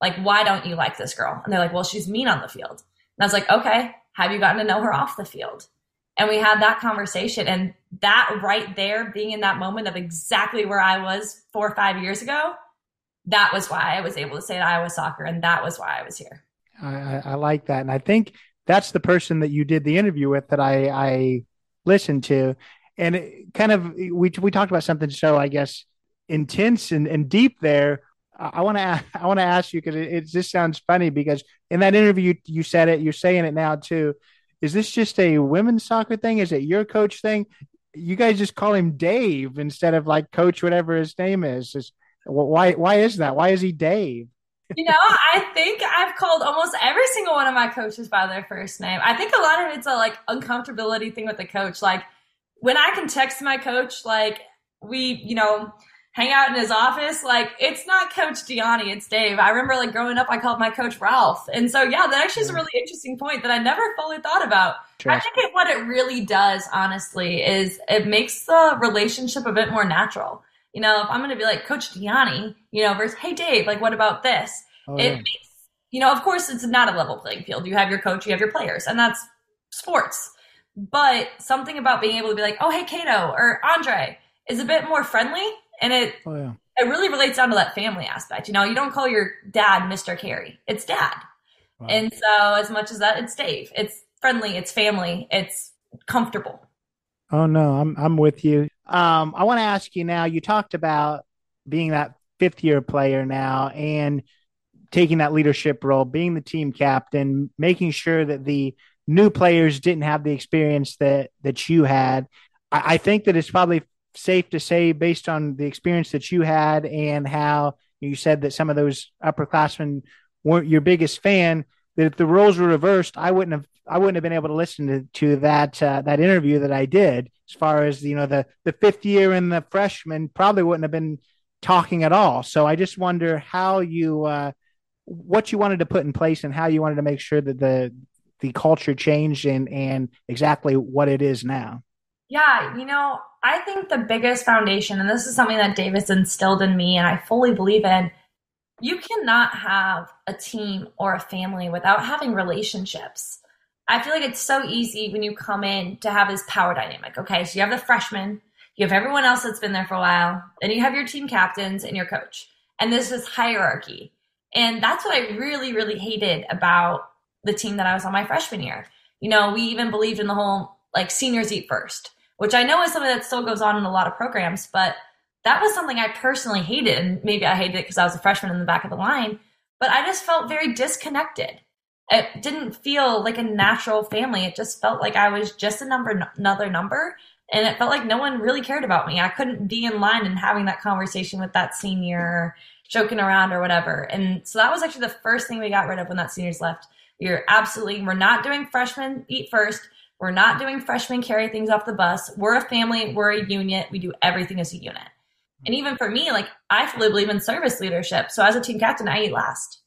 C: Like, why don't you like this girl? And they're like, well, she's mean on the field. I was like, okay, have you gotten to know her off the field? And we had that conversation. And that right there, being in that moment of exactly where I was four or five years ago, that was why I was able to say at Iowa soccer. And that was why I was here.
B: I, I like that. And I think that's the person that you did the interview with that I, I listened to. And it kind of, we, we talked about something so, I guess, intense and, and deep there I want to I want to [LAUGHS] ask you because it, it, just sounds funny because in that interview you, you said it you're saying it now too. Is this just a women's soccer thing? Is it your coach thing? You guys just call him Dave instead of like coach whatever his name is. is why why is that? Why is he Dave?
C: You know, I think I've called almost every single one of my coaches by their first name. I think a lot of it's a like uncomfortability thing with the coach. Like when I can text my coach, like we, you know, hang out in his office. Like it's not Coach DiIanni, it's Dave. I remember like growing up, I called my coach Ralph, and so yeah, that actually is a really interesting point that I never fully thought about. I think it, what it really does, honestly, is it makes the relationship a bit more natural. You know, if I'm going to be like Coach DiIanni, you know, versus Hey Dave, like what about this? Oh, it yeah. makes you know, of course, it's not a level playing field. You have your coach, you have your players, and that's sports. But something about being able to be like, oh, hey, Kato or Andre is a bit more friendly and it oh, yeah. it really relates down to that family aspect. You know, you don't call your dad Mr. Cary. It's dad. Wow. And so as much as that, it's Dave. It's friendly, it's family, it's comfortable.
B: Oh no, I'm I'm with you. Um, I want to ask you now, you talked about being that fifth year player now and taking that leadership role, being the team captain, making sure that the new players didn't have the experience that that you had. I, I think that it's probably safe to say, based on the experience that you had and how you said that some of those upperclassmen weren't your biggest fan, that if the roles were reversed, I wouldn't have I wouldn't have been able to listen to, to that uh, that interview that I did. As far as you know, the the fifth year and the freshman probably wouldn't have been talking at all. So I just wonder how you, uh, what you wanted to put in place and how you wanted to make sure that the the culture changed and and exactly what it is now.
C: Yeah, you know, I think the biggest foundation, and this is something that Dave's instilled in me, and I fully believe in. You cannot have a team or a family without having relationships. I feel like it's so easy when you come in to have this power dynamic. Okay, so you have the freshmen, you have everyone else that's been there for a while, then you have your team captains and your coach. And this this hierarchy. And that's what I really, really hated about the team that I was on my freshman year. You know, we even believed in the whole like seniors eat first, which I know is something that still goes on in a lot of programs, but that was something I personally hated. And maybe I hated it because I was a freshman in the back of the line, but I just felt very disconnected it didn't feel like a natural family. It just felt like I was just a number, another number. And it felt like no one really cared about me. I couldn't be in line and having that conversation with that senior, joking around or whatever. And so that was actually the first thing we got rid of when that seniors left. We are absolutely, we're not doing freshmen eat first. We're not doing freshmen carry things off the bus. We're a family. We're a unit. We do everything as a unit. And even for me, like I fully believe in service leadership. So as a team captain, I eat last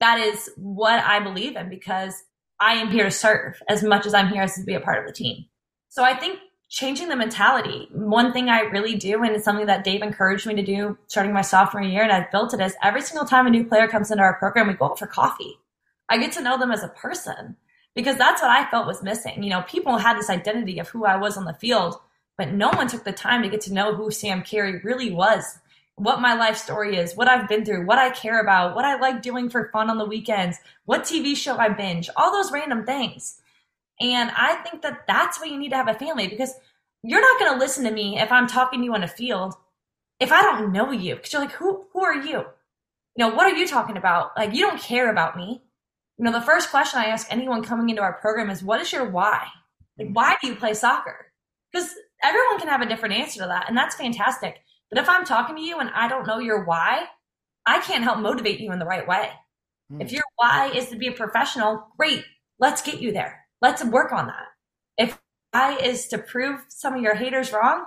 C: that is what I believe in because I am here to serve as much as I'm here as to be a part of the team. So I think changing the mentality, one thing I really do, and it's something that Dave encouraged me to do starting my sophomore year, and I've built it is every single time a new player comes into our program, we go out for coffee. I get to know them as a person because that's what I felt was missing. You know, people had this identity of who I was on the field, but no one took the time to get to know who Sam Cary really was what my life story is, what I've been through, what I care about, what I like doing for fun on the weekends, what TV show I binge, all those random things. And I think that that's why you need to have a family because you're not going to listen to me if I'm talking to you in a field if I don't know you. Because you're like, who, who are you? You know, what are you talking about? Like, you don't care about me. You know, the first question I ask anyone coming into our program is, what is your why? Like, why do you play soccer? Because everyone can have a different answer to that. And that's fantastic. But if I'm talking to you and I don't know your why, I can't help motivate you in the right way. Mm. If your why is to be a professional, great. Let's get you there. Let's work on that. If why is to prove some of your haters wrong,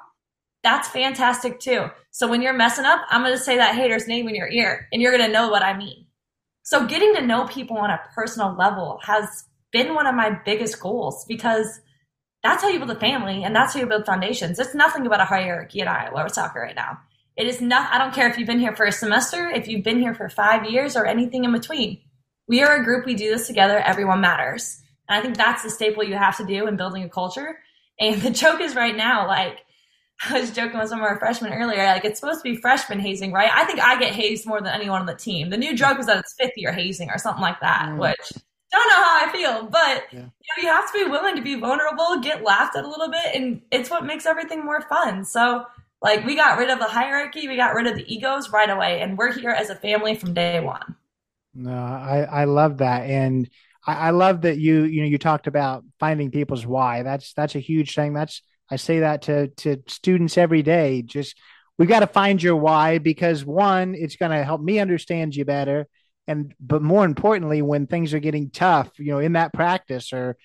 C: that's fantastic too. So when you're messing up, I'm going to say that hater's name in your ear and you're going to know what I mean. So getting to know people on a personal level has been one of my biggest goals because that's how you build a family and that's how you build foundations. It's nothing about a hierarchy in Iowa soccer right now. It is not, I don't care if you've been here for a semester, if you've been here for five years, or anything in between. We are a group, we do this together, everyone matters. And I think that's the staple you have to do in building a culture. And the joke is right now, like, [LAUGHS] I was joking with some of our freshmen earlier, like, it's supposed to be freshman hazing, right? I think I get hazed more than anyone on the team. The new joke was that it's fifth year hazing or something like that, mm. which don't know how I feel, but yeah. you, know, you have to be willing to be vulnerable, get laughed at a little bit, and it's what makes everything more fun. So, like, we got rid of the hierarchy, we got rid of the egos right away, and we're here as a family from day one.
B: No, I I love that, and I, I love that you you know you talked about finding people's why. That's that's a huge thing. That's I say that to to students every day. Just we got to find your why because one, it's going to help me understand you better and but more importantly when things are getting tough you know in that practice or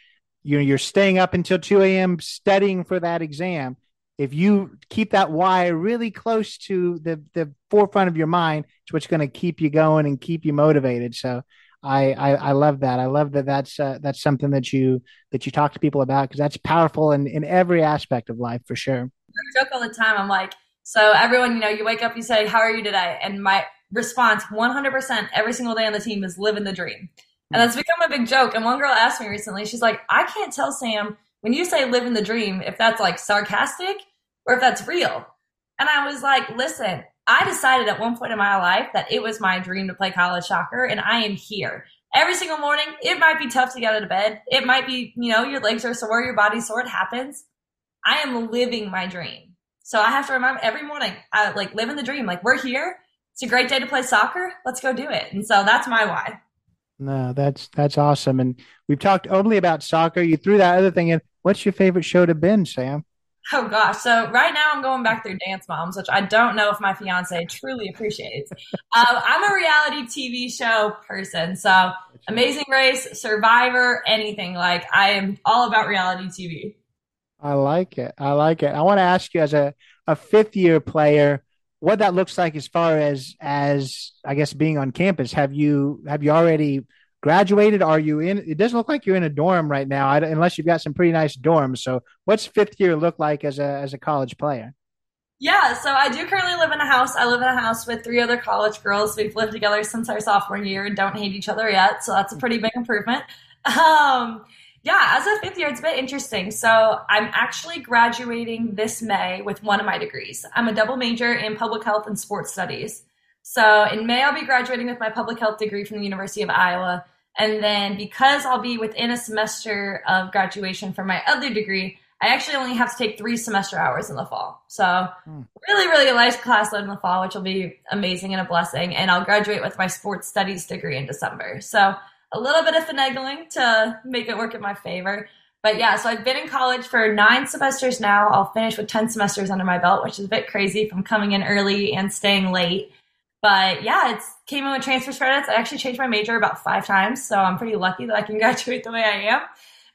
B: you know you're staying up until 2 a.m studying for that exam if you keep that why really close to the the forefront of your mind it's what's going to keep you going and keep you motivated so I, I, I love that. I love that. That's uh, that's something that you that you talk to people about because that's powerful in in every aspect of life for sure.
C: I joke all the time. I'm like, so everyone, you know, you wake up, you say, "How are you today?" And my response 100% every single day on the team is living the dream. And that's become a big joke. And one girl asked me recently, she's like, I can't tell Sam when you say living the dream if that's like sarcastic or if that's real. And I was like, listen, I decided at one point in my life that it was my dream to play college soccer, and I am here. Every single morning, it might be tough to get out of bed. It might be, you know, your legs are sore, your body's sore. It happens. I am living my dream. So I have to remember every morning, I like living the dream. Like we're here it's a great day to play soccer. Let's go do it. And so that's my why.
B: No, that's that's awesome. And we've talked only about soccer. You threw that other thing in. What's your favorite show to binge, Sam?
C: Oh gosh. So right now I'm going back through Dance Moms, which I don't know if my fiance truly appreciates. um, I'm a reality TV show person. So Amazing Race, Survivor, anything. Like I am all about reality TV.
B: I like it. I like it. I want to ask you as a, a fifth year player, what that looks like as far as as I guess being on campus. Have you have you already graduated? Are you in? It doesn't look like you're in a dorm right now, unless you've got some pretty nice dorms. So, what's fifth year look like as a as a college player?
C: Yeah, so I do currently live in a house. I live in a house with three other college girls. We've lived together since our sophomore year and don't hate each other yet, so that's a pretty big improvement. [LAUGHS] Um, yeah, as a fifth year, it's a bit interesting. So I'm actually graduating this May with one of my degrees. I'm a double major in public health and sports studies. So in May, I'll be graduating with my public health degree from the University of Iowa. And then because I'll be within a semester of graduation for my other degree, I actually only have to take three semester hours in the fall. So mm. really, really light class load in the fall, which will be amazing and a blessing. And I'll graduate with my sports studies degree in December. So a little bit of finagling to make it work in my favor. But yeah, so I've been in college for nine semesters now. I'll finish with 10 semesters under my belt, which is a bit crazy from coming in early and staying late. But yeah, it's came in with transfer credits. I actually changed my major about five times, so I'm pretty lucky that I can [LAUGHS] graduate the way I am.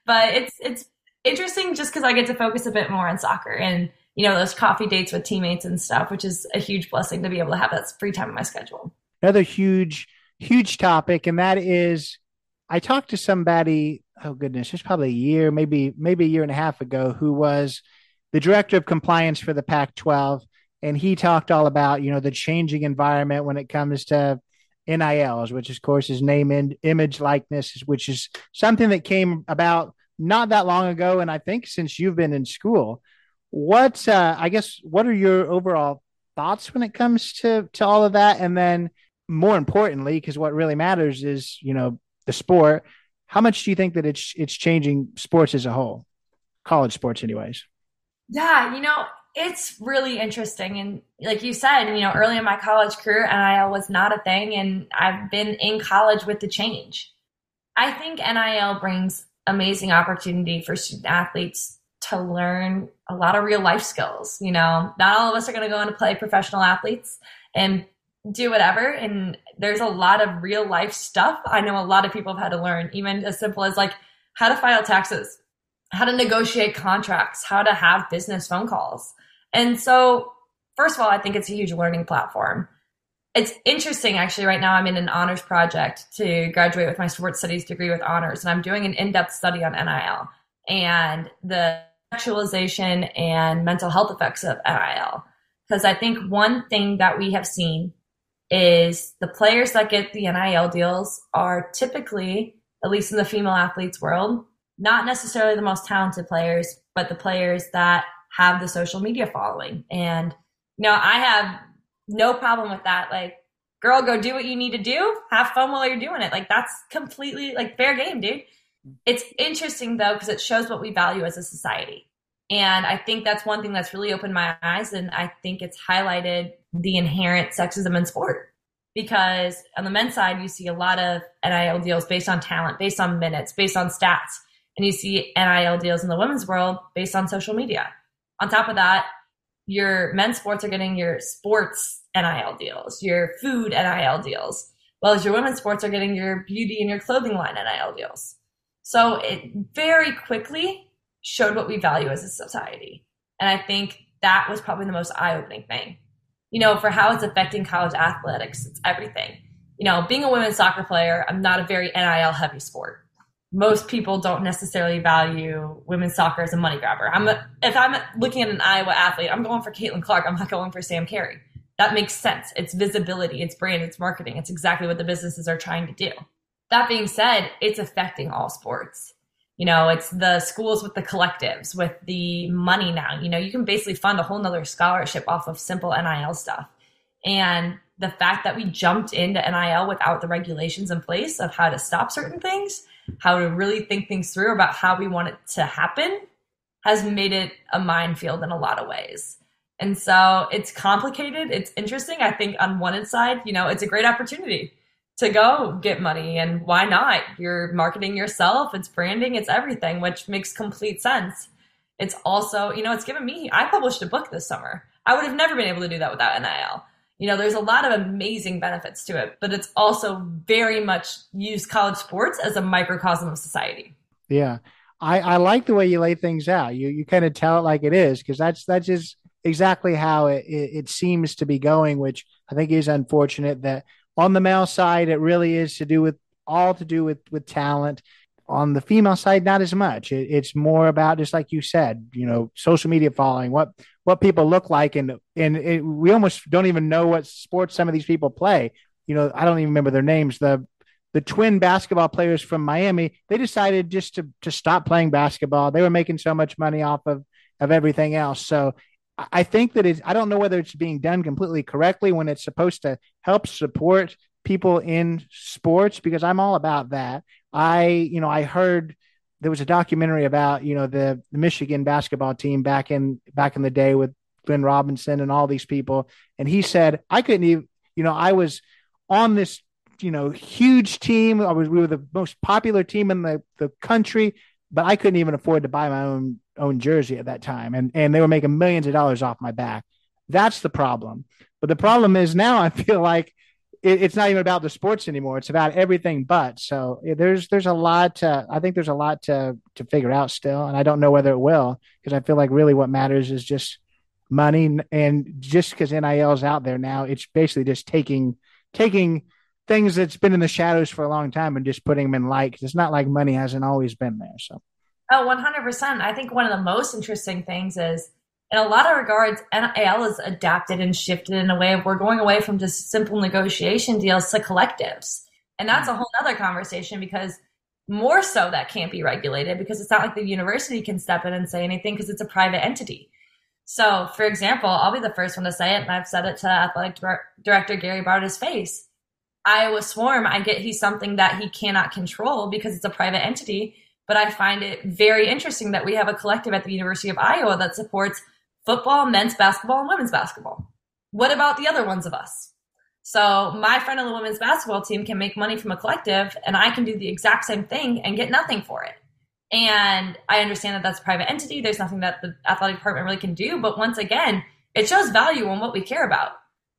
C: But it's it's interesting just because I get to focus a bit more on soccer and you know those coffee dates with teammates and stuff, which is a huge blessing to be able to have that free time in my schedule.
B: Another huge, huge topic, and that is I talked to somebody, oh goodness, it's probably a year, maybe maybe a year and a half ago, who was the director of compliance for the Pac-12, and he talked all about you know the changing environment when it comes to NILs, which of course is name and image likeness, which is something that came about not that long ago, and I think since you've been in school. What uh, I guess what are your overall thoughts when it comes to to all of that, and then more importantly, because what really matters is you know the sport. How much do you think that it's it's changing sports as a whole, college sports, anyways?
C: Yeah, you know, it's really interesting. And like you said, you know, early in my college career, NIL was not a thing, and I've been in college with the change. I think NIL brings amazing opportunity for student athletes to learn a lot of real life skills. You know, not all of us are going to go into play professional athletes and do whatever. And there's a lot of real life stuff I know a lot of people have had to learn, even as simple as like how to file taxes, how to negotiate contracts, how to have business phone calls. And so, first of all, I think it's a huge learning platform. It's interesting, actually, right now I'm in an honors project to graduate with my sports studies degree with honors, and I'm doing an in depth study on NIL and the sexualization and mental health effects of NIL. Because I think one thing that we have seen is the players that get the NIL deals are typically, at least in the female athletes world, not necessarily the most talented players, but the players that have the social media following. And, you know, I have no problem with that. Like, girl, go do what you need to do. Have fun while you're doing it. Like, that's completely like fair game, dude. It's interesting though, because it shows what we value as a society. And I think that's one thing that's really opened my eyes. And I think it's highlighted the inherent sexism in sport. Because on the men's side, you see a lot of NIL deals based on talent, based on minutes, based on stats. And you see NIL deals in the women's world based on social media. On top of that, your men's sports are getting your sports NIL deals, your food NIL deals, while your women's sports are getting your beauty and your clothing line NIL deals. So it very quickly showed what we value as a society. And I think that was probably the most eye opening thing. You know, for how it's affecting college athletics, it's everything. You know, being a women's soccer player, I'm not a very NIL heavy sport. Most people don't necessarily value women's soccer as a money grabber. I'm a, if I'm looking at an Iowa athlete, I'm going for Caitlin Clark. I'm not going for Sam Cary. That makes sense. It's visibility, it's brand, it's marketing. It's exactly what the businesses are trying to do. That being said, it's affecting all sports you know it's the schools with the collectives with the money now you know you can basically fund a whole nother scholarship off of simple nil stuff and the fact that we jumped into nil without the regulations in place of how to stop certain things how to really think things through about how we want it to happen has made it a minefield in a lot of ways. And so it's complicated. It's interesting i think on one side you know it's a great opportunity to go get money and why not? You're marketing yourself it's branding it's everything which makes complete sense. It's also you know it's given me i published a book this summer. I would have never been able to do that without nil you know there's a lot of amazing benefits to it but it's also very much used college sports as a microcosm of society
B: yeah i i like the way you lay things out you you kind of tell it like it is because that's that's just exactly how it, it, it seems to be going, which I think is unfortunate. That on the male side, it really is to do with all to do with with talent. On the female side, not as much. It, it's more about just like you said, you know, social media following, what what people look like, and and it, we almost don't even know what sports some of these people play. You know, I don't even remember their names. The the twin basketball players from Miami, they decided just to to stop playing basketball. They were making so much money off of of everything else. So I think that it's I don't know whether it's being done completely correctly when it's supposed to help support people in sports because I'm all about that. I, you know, I heard there was a documentary about, you know, the, the Michigan basketball team back in back in the day with Glenn Robinson and all these people. And he said, I couldn't even, you know, I was on this, you know, huge team. I was we were the most popular team in the, the country, but I couldn't even afford to buy my own own jersey at that time. And and they were making millions of dollars off my back. That's the problem. But the problem is now I feel like it, it's not even about the sports anymore. It's about everything but. So there's there's a lot. To, I think there's a lot to to figure out still, and I don't know whether it will because I feel like really what matters is just money. And just because NIL is out there now, it's basically just taking taking things that's been in the shadows for a long time and just putting them in light. It's not like money hasn't always been there. So.
C: Oh, 100%. I think one of the most interesting things is in a lot of regards, NIL has adapted and shifted in a way of we're going away from just simple negotiation deals to collectives. And that's a mm. whole other conversation because more so that can't be regulated because it's not like the university can step in and say anything because it's a private entity. So, for example, I'll be the first one to say it, and I've said it to athletic director Gary Barta's face. Iowa Swarm, I get he's something that he cannot control because it's a private entity, but I find it very interesting that we have a collective at the University of Iowa that supports football, men's basketball, and women's basketball. What about the other ones of us? So my friend on the women's basketball team can make money from a collective, and I can do the exact same thing and get nothing for it. And I understand that that's a private entity. There's nothing that the athletic department really can do. But once again, it shows value on what we care about.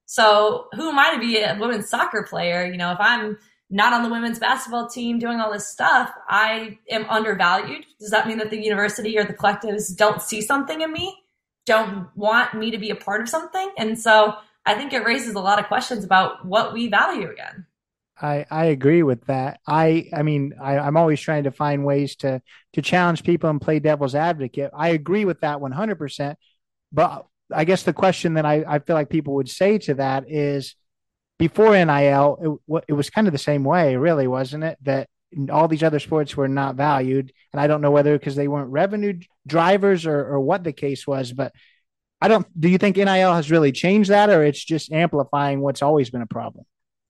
C: So who am I to be a women's soccer player? You know, if I'm not on the women's basketball team doing all this stuff, I am undervalued. Does that mean that the university or the collectives don't see something in me? Don't want me to be a part of something. And so I think it raises a lot of questions about what we value again.
B: I, I agree with that. I I mean I, I'm always trying to find ways to to challenge people and play devil's advocate. I agree with that 100. percent But I guess the question that I, I feel like people would say to that is, before NIL, it, it was kind of the same way, really, wasn't it? That all these other sports were not valued. And I don't know whether because they weren't revenue drivers or, or what the case was, but I don't. Do you think NIL has really changed that, or it's just amplifying what's always been a problem?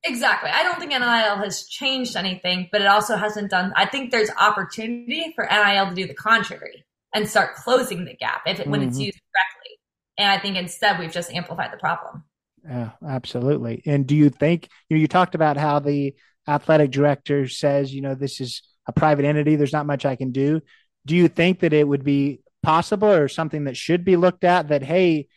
C: Exactly. I don't think NIL has changed anything, but it also hasn't done. I think there's opportunity for NIL to do the contrary and start closing the gap if it, when mm-hmm. it's used correctly. And I think instead we've just amplified the problem.
B: Yeah, absolutely. And do you think you know, you talked about how the athletic director says, you know, this is a private entity, there's not much I can do. Do you think that it would be possible or something that should be looked at that, hey,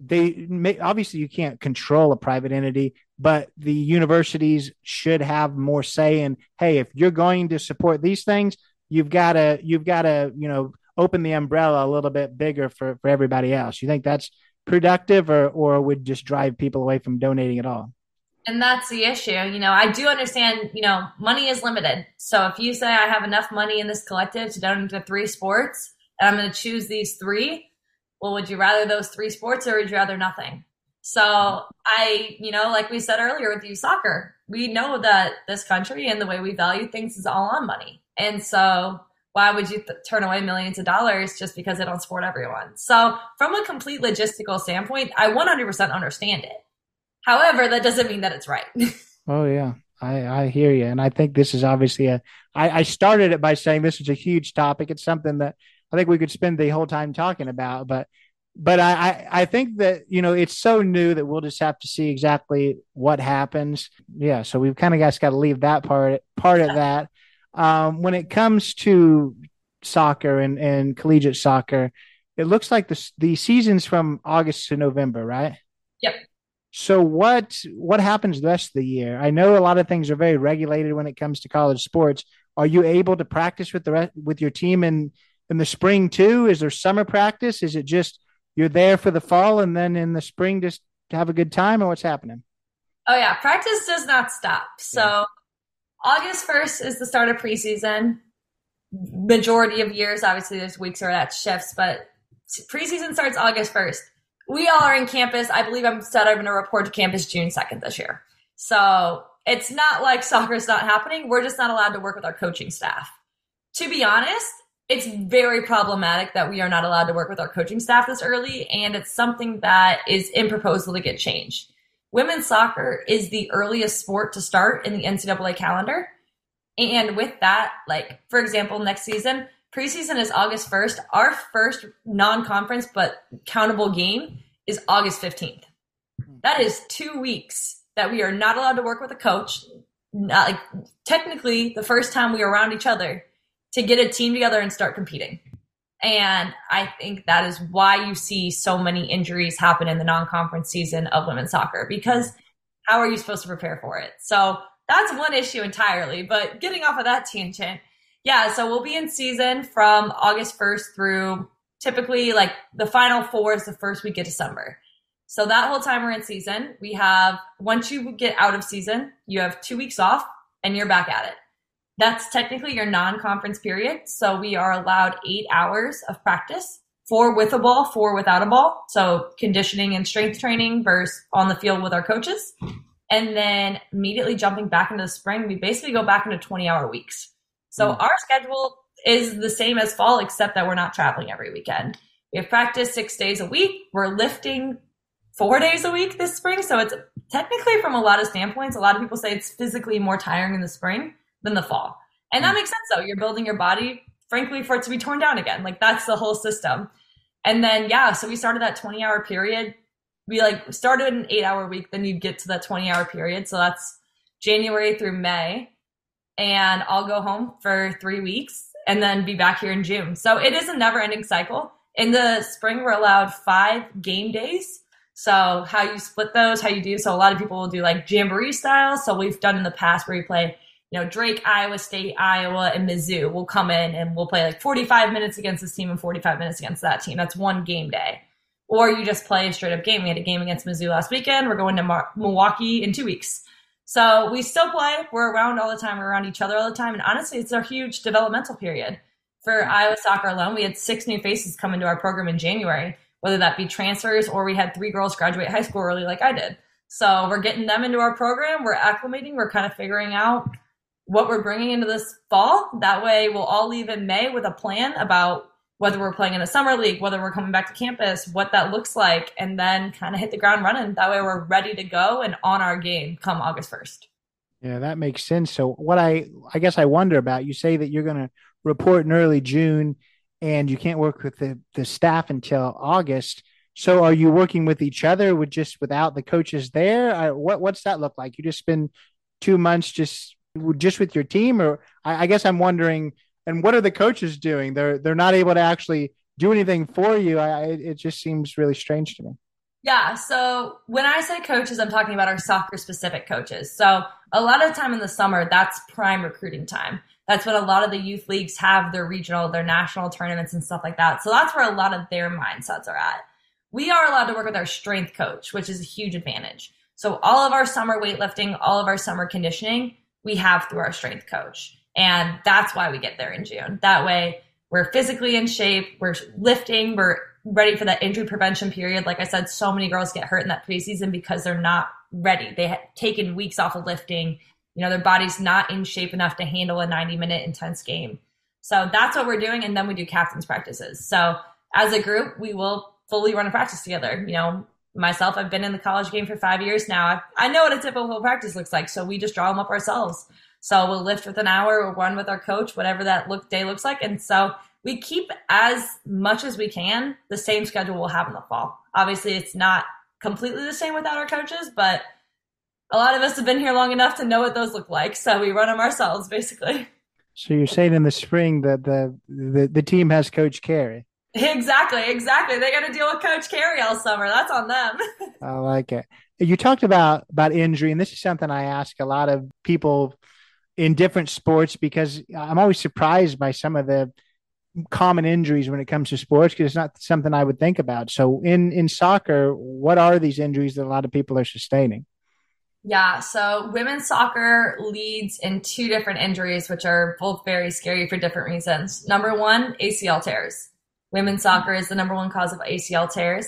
B: they may, obviously you can't control a private entity, but the universities should have more say in, hey, if you're going to support these things, you've got to, you've got to, you know, open the umbrella a little bit bigger for, for everybody else. You think that's productive or, or would just drive people away from donating at all?
C: And that's the issue. You know, I do understand, you know, money is limited. So if you say I have enough money in this collective to donate to three sports and I'm going to choose these three, well, would you rather those three sports or would you rather nothing? So I, you know, like we said earlier with you soccer, we know that this country and the way we value things is all on money. And so why would you th- turn away millions of dollars just because they don't support everyone? So from a complete logistical standpoint, I 100% understand it. However, that doesn't mean that it's right. [LAUGHS]
B: oh yeah. I, I hear you. And I think this is obviously a I, I started it by saying this is a huge topic. It's something that I think we could spend the whole time talking about, but but I, I think that you know it's so new that we'll just have to see exactly what happens. Yeah, so we've kind of got to leave that part part of that. Um, when it comes to soccer and, and collegiate soccer, it looks like the the season's from August to November, right?
C: Yep.
B: So what what happens the rest of the year? I know a lot of things are very regulated when it comes to college sports. Are you able to practice with the rest, with your team in in the spring too? Is there summer practice? Is it just you're there for the fall, and then in the spring, just have a good time, or what's happening?
C: Oh yeah, practice does not stop. So yeah. August first is the start of preseason. Majority of years, obviously, there's weeks where that shifts, but preseason starts August first. We all are in campus. I believe I'm said I'm going to report to campus June second this year. So it's not like soccer's not happening. We're just not allowed to work with our coaching staff. To be honest, it's very problematic that we are not allowed to work with our coaching staff this early, and it's something that is in proposal to get changed. Women's soccer is the earliest sport to start in the NCAA calendar. And with that, like, for example, next season, preseason is August 1st. Our first non conference but countable game is August 15th. Hmm. That is two weeks that we are not allowed to work with a coach. Not, like, technically, the first time we are around each other to get a team together and start competing. And I think that is why you see so many injuries happen in the non conference season of women's soccer because how are you supposed to prepare for it? So that's one issue entirely. But getting off of that tangent, yeah, so we'll be in season from August 1st through typically like the final four is the first week of December. So that whole time we're in season, we have once you get out of season, you have two weeks off and you're back at it. That's technically your non conference period. So we are allowed eight hours of practice four with a ball, four without a ball. So conditioning and strength training versus on the field with our coaches. And then immediately jumping back into the spring, we basically go back into 20 hour weeks. So mm. our schedule is the same as fall, except that we're not traveling every weekend. We have practice six days a week. We're lifting four days a week this spring. So it's technically from a lot of standpoints, a lot of people say it's physically more tiring in the spring than the fall. And that hmm. makes sense though. You're building your body, frankly, for it to be torn down again. Like that's the whole system. And then, yeah, so we started that 20 hour period. We like started an eight hour week, then you'd get to that 20 hour period. So that's January through May. And I'll go home for three weeks and then be back here in June. So it is a never ending cycle. In the spring, we're allowed five game days. So how you split those, how you do. So a lot of people will do like jamboree style. So we've done in the past where you play you know, Drake, Iowa State, Iowa, and Mizzou will come in and we'll play like 45 minutes against this team and 45 minutes against that team. That's one game day. Or you just play a straight up game. We had a game against Mizzou last weekend. We're going to Mar- Milwaukee in two weeks. So we still play. We're around all the time. We're around each other all the time. And honestly, it's a huge developmental period. For Iowa soccer alone, we had six new faces come into our program in January, whether that be transfers or we had three girls graduate high school early like I did. So we're getting them into our program. We're acclimating. We're kind of figuring out what we're bringing into this fall. That way, we'll all leave in May with a plan about whether we're playing in a summer league, whether we're coming back to campus, what that looks like, and then kind of hit the ground running. That way, we're ready to go and on our game come August 1st.
B: Yeah, that makes sense. So, what I I guess I wonder about you say that you're going to report in early June and you can't work with the, the staff until August. So, are you working with each other with just without the coaches there? I, what what's that look like? You just spend two months just just with your team, or I, I guess I'm wondering. And what are the coaches doing? They're they're not able to actually do anything for you. I, it just seems really strange to me.
C: Yeah. So when I say coaches, I'm talking about our soccer specific coaches. So a lot of time in the summer, that's prime recruiting time. That's when a lot of the youth leagues have their regional, their national tournaments and stuff like that. So that's where a lot of their mindsets are at. We are allowed to work with our strength coach, which is a huge advantage. So all of our summer weightlifting, all of our summer conditioning, we have through our strength coach. And that's why we get there in June. That way, we're physically in shape, we're lifting, we're ready for that injury prevention period. Like I said, so many girls get hurt in that preseason because they're not ready. They have taken weeks off of lifting. You know, their body's not in shape enough to handle a 90 minute intense game. So that's what we're doing. And then we do captain's practices. So as a group, we will fully run a practice together. You know, myself, I've been in the college game for five years now. I, I know what a typical practice looks like. So we just draw them up ourselves. So we'll lift with an hour or run with our coach, whatever that look day looks like. And so we keep as much as we can the same schedule we'll have in the fall. Obviously, it's not completely the same without our coaches, but a lot of us have been here long enough to know what those look like. So we run them ourselves, basically.
B: So you're saying in the spring that the the, the team has Coach Cary.
C: Exactly, exactly. They got to deal with Coach Cary all summer. That's on them. [LAUGHS]
B: I like it. You talked about about injury, and this is something I ask a lot of people in different sports because I'm always surprised by some of the common injuries when it comes to sports because it's not something I would think about. So in in soccer, what are these injuries that a lot of people are sustaining?
C: Yeah, so women's soccer leads in two different injuries, which are both very scary for different reasons. Number one, ACL tears. Women's soccer is the number one cause of ACL tears.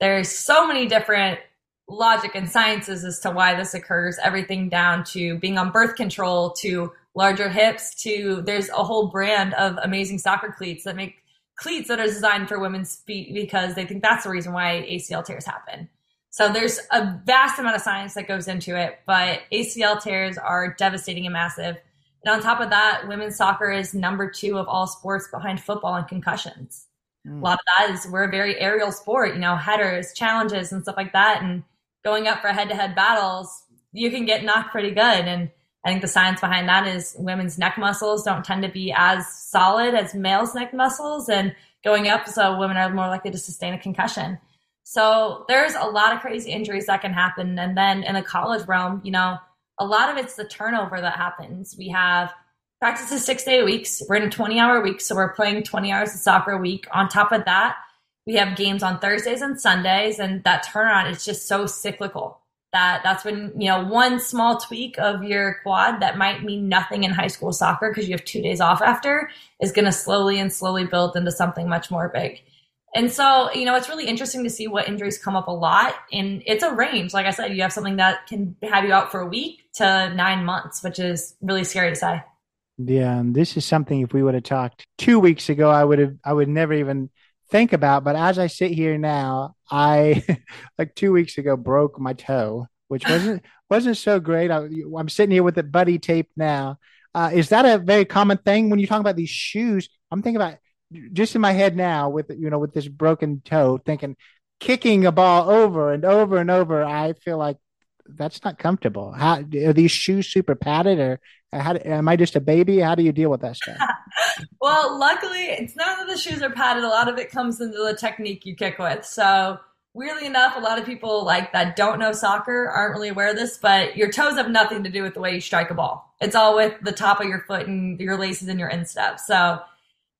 C: There's so many different logic and sciences as to why this occurs, everything down to being on birth control to larger hips to there's a whole brand of amazing soccer cleats that make cleats that are designed for women's feet because they think that's the reason why ACL tears happen. So there's a vast amount of science that goes into it, but ACL tears are devastating and massive. And on top of that, women's soccer is number two of all sports behind football and concussions. Mm. A lot of that is we're a very aerial sport, you know, headers, challenges, and stuff like that. And going up for head to head battles, you can get knocked pretty good. And I think the science behind that is women's neck muscles don't tend to be as solid as males' neck muscles, and going up, so women are more likely to sustain a concussion. So there's a lot of crazy injuries that can happen. And then in the college realm, you know, a lot of it's the turnover that happens. We have practices six day weeks. We're in a 20 hour week, so we're playing 20 hours of soccer a week. On top of that, we have games on Thursdays and Sundays, and that turnaround is just so cyclical. That that's when you know one small tweak of your quad that might mean nothing in high school soccer because you have two days off after is going to slowly and slowly build into something much more big. And so you know it's really interesting to see what injuries come up a lot and it's a range. Like i said you have something that can have you out for a week to nine months which is really scary to say.
B: Yeah and this is something if we would have talked two weeks ago i would have i would never even think about. But as I sit here now, I [LAUGHS] like two weeks ago broke my toe, which [SIGHS] wasn't wasn't so great. I, am sitting here with it buddy tape now. Uh, is that a very common thing when you talk about these shoes? I'm thinking about just in my head now with you know with this broken toe, thinking kicking a ball over and over and over. I feel like that's not comfortable. How are these shoes super padded, or how, am I just a baby? How do you deal with that stuff? [LAUGHS]
C: well, luckily, it's not that the shoes are padded. A lot of it comes into the technique you kick with. So, weirdly enough, a lot of people like that don't know soccer aren't really aware of this. But your toes have nothing to do with the way you strike a ball. It's all with the top of your foot and your laces and your instep. So,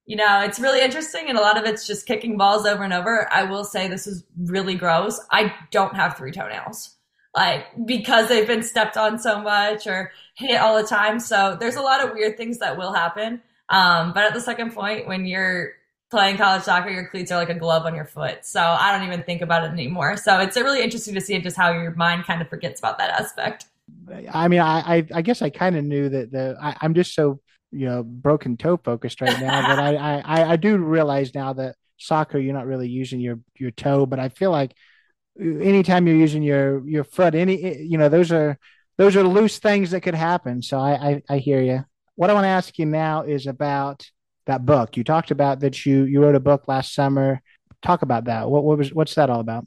C: you know, it's really interesting, and a lot of it's just kicking balls over and over. I will say this is really gross. I don't have three toenails like because they've been stepped on so much or hit all the time. So there's a lot of weird things that will happen. Um, but at the second point, when you're playing college soccer, your cleats are like a glove on your foot. So I don't even think about it anymore. So it's really interesting to see just how your mind kind of forgets about that aspect.
B: I mean, I I, I guess I kind of knew that the I, I'm just so you know broken toe focused right now that I, I I do realize now that soccer you're not really using your your toe, but I feel like anytime you're using your your foot, any you know those are those are loose things that could happen. So I I, I hear you. What I want to ask you now is about that book. You talked about that you you wrote a book last summer. Talk about that. What what was what's that all about?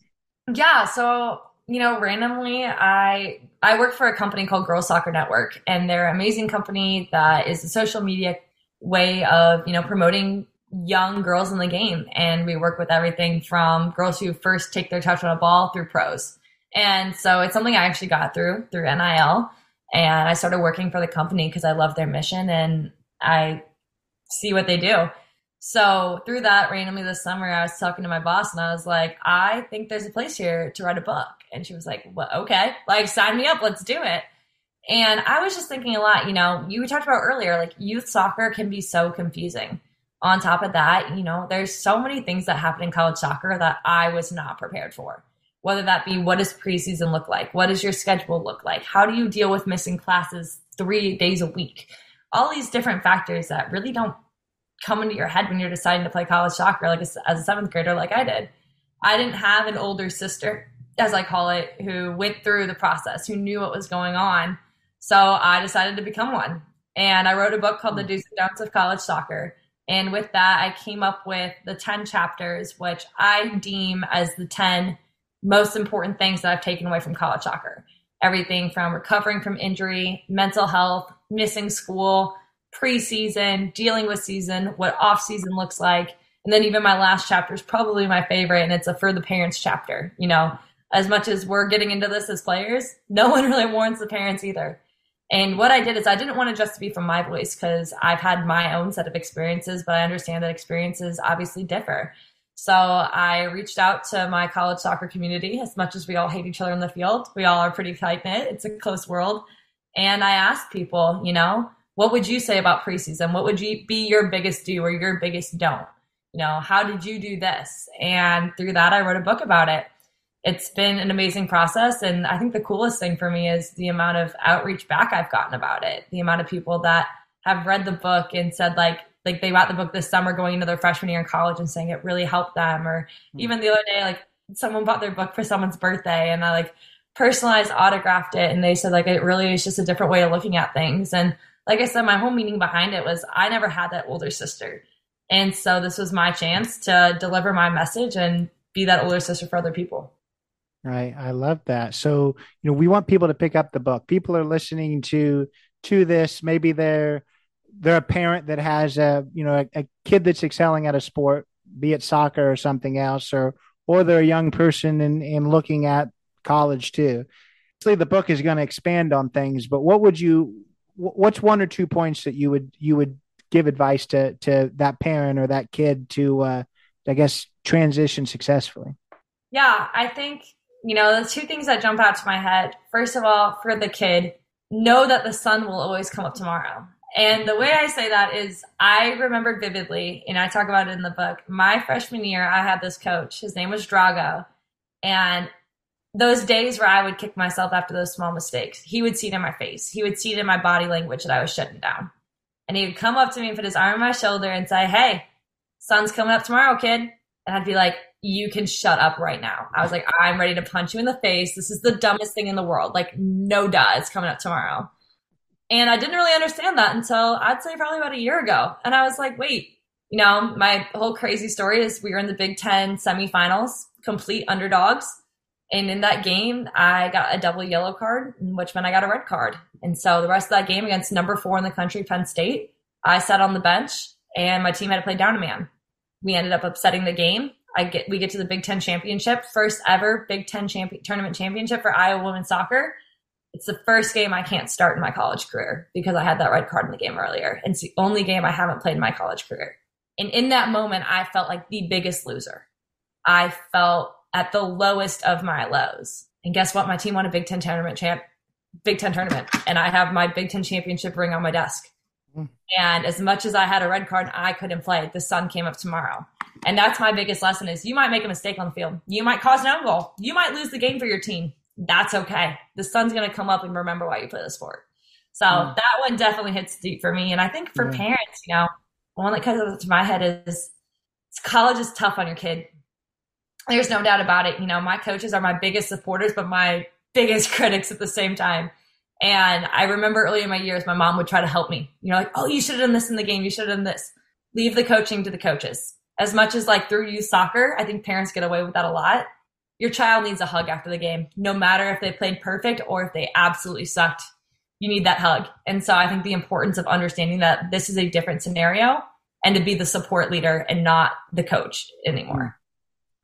C: Yeah, so you know, randomly I I work for a company called Girls Soccer Network and they're an amazing company that is a social media way of, you know, promoting young girls in the game. And we work with everything from girls who first take their touch on a ball through pros. And so it's something I actually got through through NIL. And I started working for the company because I love their mission and I see what they do. So through that, randomly this summer, I was talking to my boss and I was like, I think there's a place here to write a book. And she was like, well, okay, like sign me up, let's do it. And I was just thinking a lot, you know, you talked about earlier, like youth soccer can be so confusing on top of that, you know, there's so many things that happen in college soccer that I was not prepared for. Whether that be what does preseason look like? What does your schedule look like? How do you deal with missing classes three days a week? All these different factors that really don't come into your head when you're deciding to play college soccer, like as a seventh grader, like I did. I didn't have an older sister, as I call it, who went through the process, who knew what was going on. So I decided to become one. And I wrote a book called The Do's and Don'ts of College Soccer and with that, I came up with the 10 chapters, which I deem as the 10 most important things that I've taken away from college soccer. Everything from recovering from injury, mental health, missing school, preseason, dealing with season, what off season looks like. And then even my last chapter is probably my favorite, and it's a for the parents chapter. You know, as much as we're getting into this as players, no [LAUGHS] one really warns the parents either. And what I did is I didn't want it just to be from my voice because I've had my own set of experiences, but I understand that experiences obviously differ. So I reached out to my college soccer community. As much as we all hate each other in the field, we all are pretty tight knit. It's a close world. And I asked people, you know, what would you say about preseason? What would you be your biggest do or your biggest don't? You know, how did you do this? And through that, I wrote a book about it. It's been an amazing process. And I think the coolest thing for me is the amount of outreach back I've gotten about it, the amount of people that have read the book and said, like, like they bought the book this summer going into their freshman year in college and saying it really helped them. Or mm-hmm. even the other day, like someone bought their book for someone's birthday and I like personalized autographed it and they said like it really is just a different way of looking at things. And like I said, my whole meaning behind it was I never had that older sister. And so this was my chance to deliver my message and be that older sister for other people.
B: Right. I love that. So, you know, we want people to pick up the book. People are listening to to this. Maybe they're they're a parent that has a you know a, a, kid that's excelling at a sport, be it soccer or something else, or or they're a young person and in, in looking at college too. Obviously, the book is going to expand on things, but what would you? What's one or two points that you would you would give advice to to that parent or that kid to, uh, I guess, transition successfully?
C: Yeah, I think you know the two things that jump out to my head. First of all, for the kid, know that the sun will always come up tomorrow. And the way I say that is, I remember vividly, and I talk about it in the book. My freshman year, I had this coach. His name was Drago. And those days where I would kick myself after those small mistakes, he would see it in my face. He would see it in my body language that I was shutting down. And he would come up to me and put his arm on my shoulder and say, Hey, sun's coming up tomorrow, kid. And I'd be like, You can shut up right now. I was like, I'm ready to punch you in the face. This is the dumbest thing in the world. Like, no duh, it's coming up tomorrow. And I didn't really understand that until I'd say probably about a year ago. And I was like, wait, you know, my whole crazy story is we were in the Big Ten semifinals, complete underdogs. And in that game, I got a double yellow card, which meant I got a red card. And so the rest of that game against number four in the country, Penn State, I sat on the bench and my team had to play down a man. We ended up upsetting the game. I get we get to the Big Ten championship, first ever Big Ten champion, tournament championship for Iowa women's soccer it's the first game I can't start in my college career because I had that red card in the game earlier. It's the only game I haven't played in my college career. And in that moment, I felt like the biggest loser. I felt at the lowest of my lows. And guess what? My team won a Big Ten tournament champ, Big Ten tournament, and I have my Big Ten championship ring on my desk. Mm. And as much as I had a red card, I couldn't play. The sun came up tomorrow. And that's my biggest lesson is you might make a mistake on the field. You might cause an own goal. You might lose the game for your team that's okay. The sun's going to come up and remember why you play the sport. So mm. that one definitely hits deep for me. And I think for parents, you know, the one that comes to my head is college is tough on your kid. There's no doubt about it. You know, my coaches are my biggest supporters, but my biggest [LAUGHS] critics at the same time. And I remember early in my years, my mom would try to help me. You know, like, oh, you should have done this in the game. You should have done this. Leave the coaching to the coaches. As much as like through youth soccer, I think parents get away with that a lot your child needs a hug after the game, no matter if they played perfect or if they absolutely sucked. You need that hug. And so I think the importance of understanding that this is a different scenario and to be the support leader and not the coach anymore.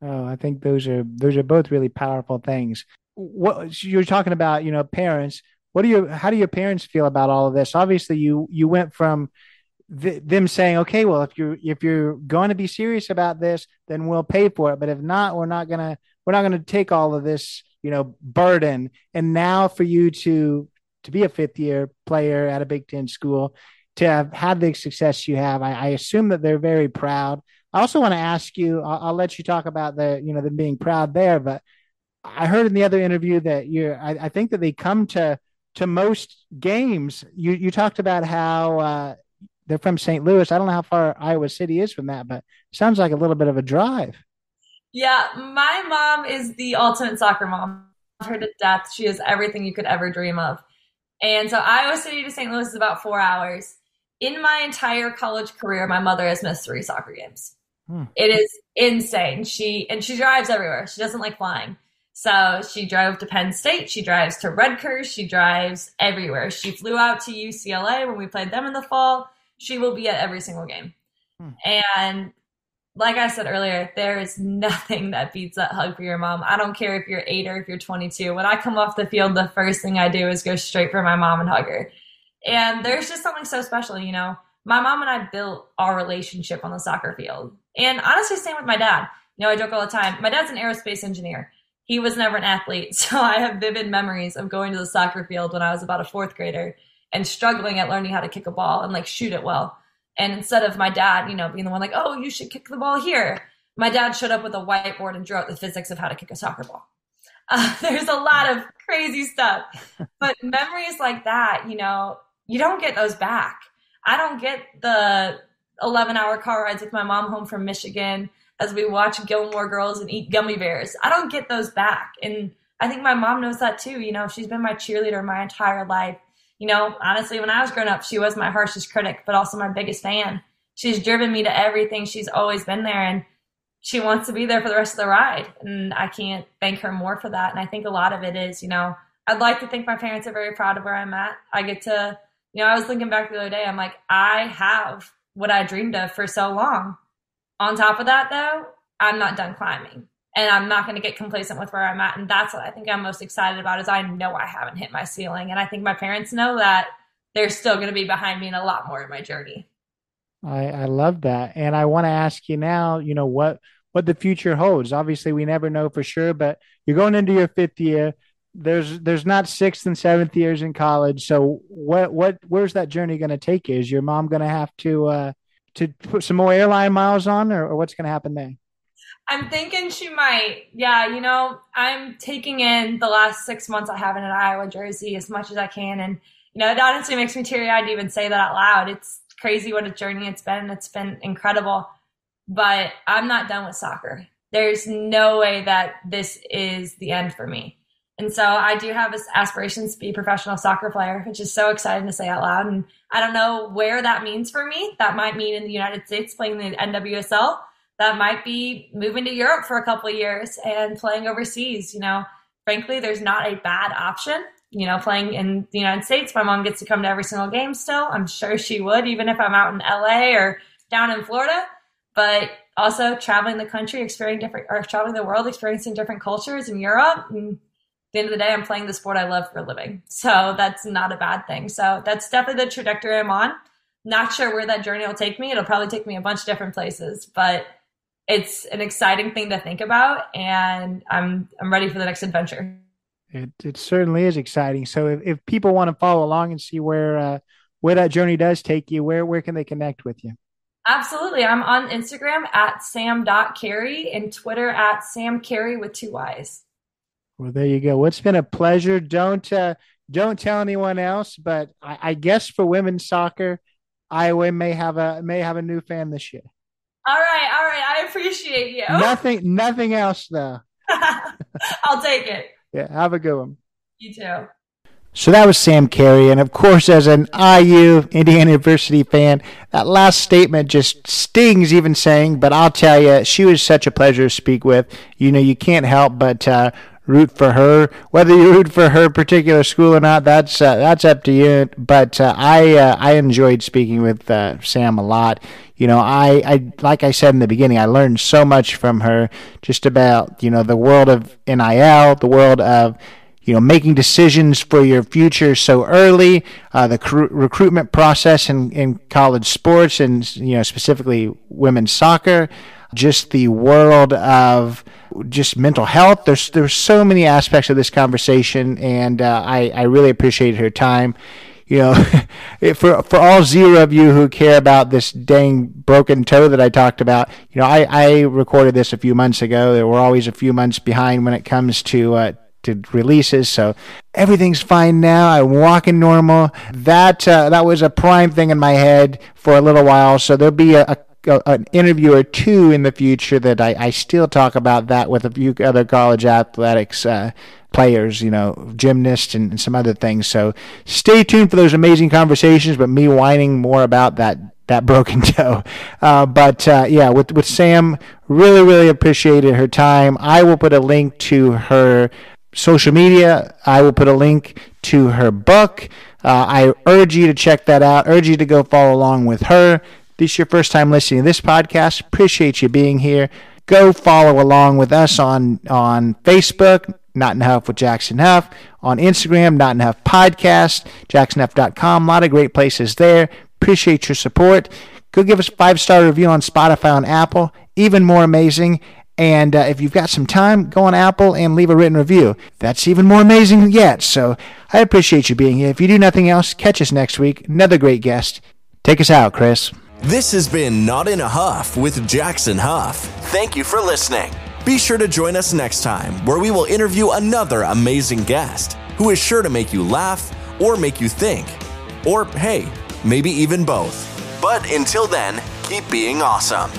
B: Oh, I think those are those are both really powerful things. What you're talking about, you know, parents. What do you? How do your parents feel about all of this? Obviously, you you went from th- them saying, okay, well, if you're if you're going to be serious about this, then we'll pay for it. But if not, we're not gonna we're not gonna take all of this, you know, burden. And now for you to to be a fifth year player at a Big Ten school, to have had the success you have, I, I assume that they're very proud. I also want to ask you. I'll, I'll, let you talk about the you know them being proud there, but I heard in the other interview that you're. I, I think that they come to to most games. You you talked about how uh, they're from St. Louis. I don't know how far Iowa City is from that, but sounds like a little bit of a drive.
C: Yeah, my mom is the ultimate soccer mom. her to death. She is everything you could ever dream of. And so Iowa City to St. Louis is about four hours. In my entire college career, my mother has missed three soccer games. Hmm. It is insane. She and she drives everywhere. She doesn't like flying. So she drove to Penn State. She drives to Rutgers. She drives everywhere. She flew out to UCLA when we played them in the fall she will be at every single game. Hmm. And like I said earlier, there is nothing that beats that hug for your mom. I don't care if you're eight or if you're 22. When I come off the field, the first thing I do is go straight for my mom and hug her. And there's just something so special, you know. My mom and I built our relationship on the soccer field. And honestly, same with my dad. You know, I joke all the time. My dad's an aerospace engineer. He was never an athlete. [LAUGHS] So I have vivid memories of going to the soccer field when I was about a fourth grader and struggling at learning how to kick a ball and like shoot it well. And instead of my dad, you know, being the one like, oh, you should kick the ball here, my dad showed up with a whiteboard and drew out the physics of how to kick a soccer ball. [LAUGHS] Uh, there's a lot of crazy stuff. [LAUGHS] But memories like that, you know, you don't get those back. I don't get the 11 hour car rides with my mom home from Michigan as we watch Gilmore Girls and eat gummy bears. I don't get those back. And I think my mom knows that too. You know, she's been my cheerleader my entire life you know, honestly, when I was growing up, she was my harshest critic, but also my biggest fan. She's driven me to everything. She's always been there and she wants to be there for the rest of the ride. And I can't thank her more for that. And I think a lot of it is, you know, I'd like to think my parents are very proud of where I'm at. I get to, you know, I was thinking back the other day, I'm like, I have what I dreamed of for so long. On top of that, though, I'm not done climbing and I'm not going to get complacent with where I'm at. And that's what I think I'm most excited about is I know I haven't hit my ceiling. And I think my parents know that they're still going to be behind me in a lot more in my journey.
B: I, I love that. And I want to ask you now, you know, what, what the future holds. Obviously we never know for sure, but you're going into your fifth year. There's, there's not sixth and seventh years in college. So what, what, where's that journey going to take you? Is your mom going to have to, uh, to put some more airline miles on or, or what's going to happen there?
C: I'm thinking she might. Yeah, you know, I'm taking in the last six months I have in an Iowa jersey as much as I can. And, you know, it honestly makes me teary eyed to even say that out loud. It's crazy what a journey it's been. It's been incredible. But I'm not done with soccer. There's no way that this is the end for me. And so I do have aspirations to be a professional soccer player, which is so exciting to say out loud. And I don't know where that means for me. That might mean in the United States playing the NWSL that might be moving to Europe for a couple of years and playing overseas. You know, frankly, there's not a bad option. You know, playing in the United States, my mom gets to come to every single game still. I'm sure she would, even if I'm out in LA or down in Florida. But also traveling the country, experiencing different, or traveling the world, experiencing different cultures in Europe. And the end of the day, I'm playing the sport I love for a living. So that's not a bad thing. So that's definitely the trajectory I'm on. Not sure where that journey will take me. It'll probably take me a bunch of different places, but it's an exciting thing to think about, and I'm I'm ready for the next adventure.
B: It it certainly is exciting. So if, if people want to follow along and see where uh, where that journey does take you, where where can they connect with you?
C: Absolutely. I'm on Instagram at sam.cary and Twitter at Sam Cary with two Y's.
B: Well, there you go. It's been a pleasure. Don't uh, don't tell anyone else, but I, I guess for women's soccer, Iowa may have a may have a new fan this year.
C: All right, all right. I appreciate you. [LAUGHS]
B: Nothing, nothing else though. [LAUGHS]
C: I'll take it.
B: Yeah, have a good one.
C: You too.
B: So that was Sam Cary. And of course, as an IU, Indiana University fan, that last statement just stings even saying, but I'll tell you, she was such a pleasure to speak with. You know, you can't help but uh, root for her. Whether you root for her particular school or not, that's uh, that's up to you. But uh, I uh, I enjoyed speaking with uh, Sam a lot. You know, I, I like I said in the beginning, I learned so much from her just about you know the world of NIL, the world of you know making decisions for your future so early, uh, the cr- recruitment process in, in college sports, and you know specifically women's soccer just the world of just mental health. There's there's so many aspects of this conversation, and uh, I I really appreciate her time. You know, [LAUGHS] for for all zero of you who care about this dang broken toe that I talked about, you know, I I recorded this a few months ago. We're always a few months behind when it comes to. Uh, to releases, so everything's fine now. I'm walking normal. That uh, that was a prime thing in my head for a little while. So there'll be a, a an interview or two in the future that I, I still talk about that with a few other college athletics uh, players, you know, gymnasts and, and, some other things. So stay tuned for those amazing conversations, but me whining more about that that [LAUGHS] broken toe. Uh, but uh, yeah, with with Sam, really really appreciated her time. I will put a link to her social media. I will put a link to her book. Uh, I urge you to check that out. Urge you to go follow along with her this is your first time listening to this podcast, appreciate you being here. Go follow along with us on on Facebook, Not in a Huff with Jackson Huff, on Instagram, Not in a Huff Podcast, jacksonhuff.com. A lot of great places there. Appreciate your support. Go give us a five star review on Spotify on Apple. Even more amazing. And uh, if you've got some time, go on Apple and leave a written review. That's even more amazing yet. So I appreciate you being here. If you do nothing else, catch us next week. Another great guest. Take us out, Chris.
A: This has been Not in a Huff with Jackson Huff. Thank you for listening. Be sure to join us next time where we will interview another amazing guest who is sure to make you laugh or make you think. Or, hey, maybe even both. But until then, keep being awesome.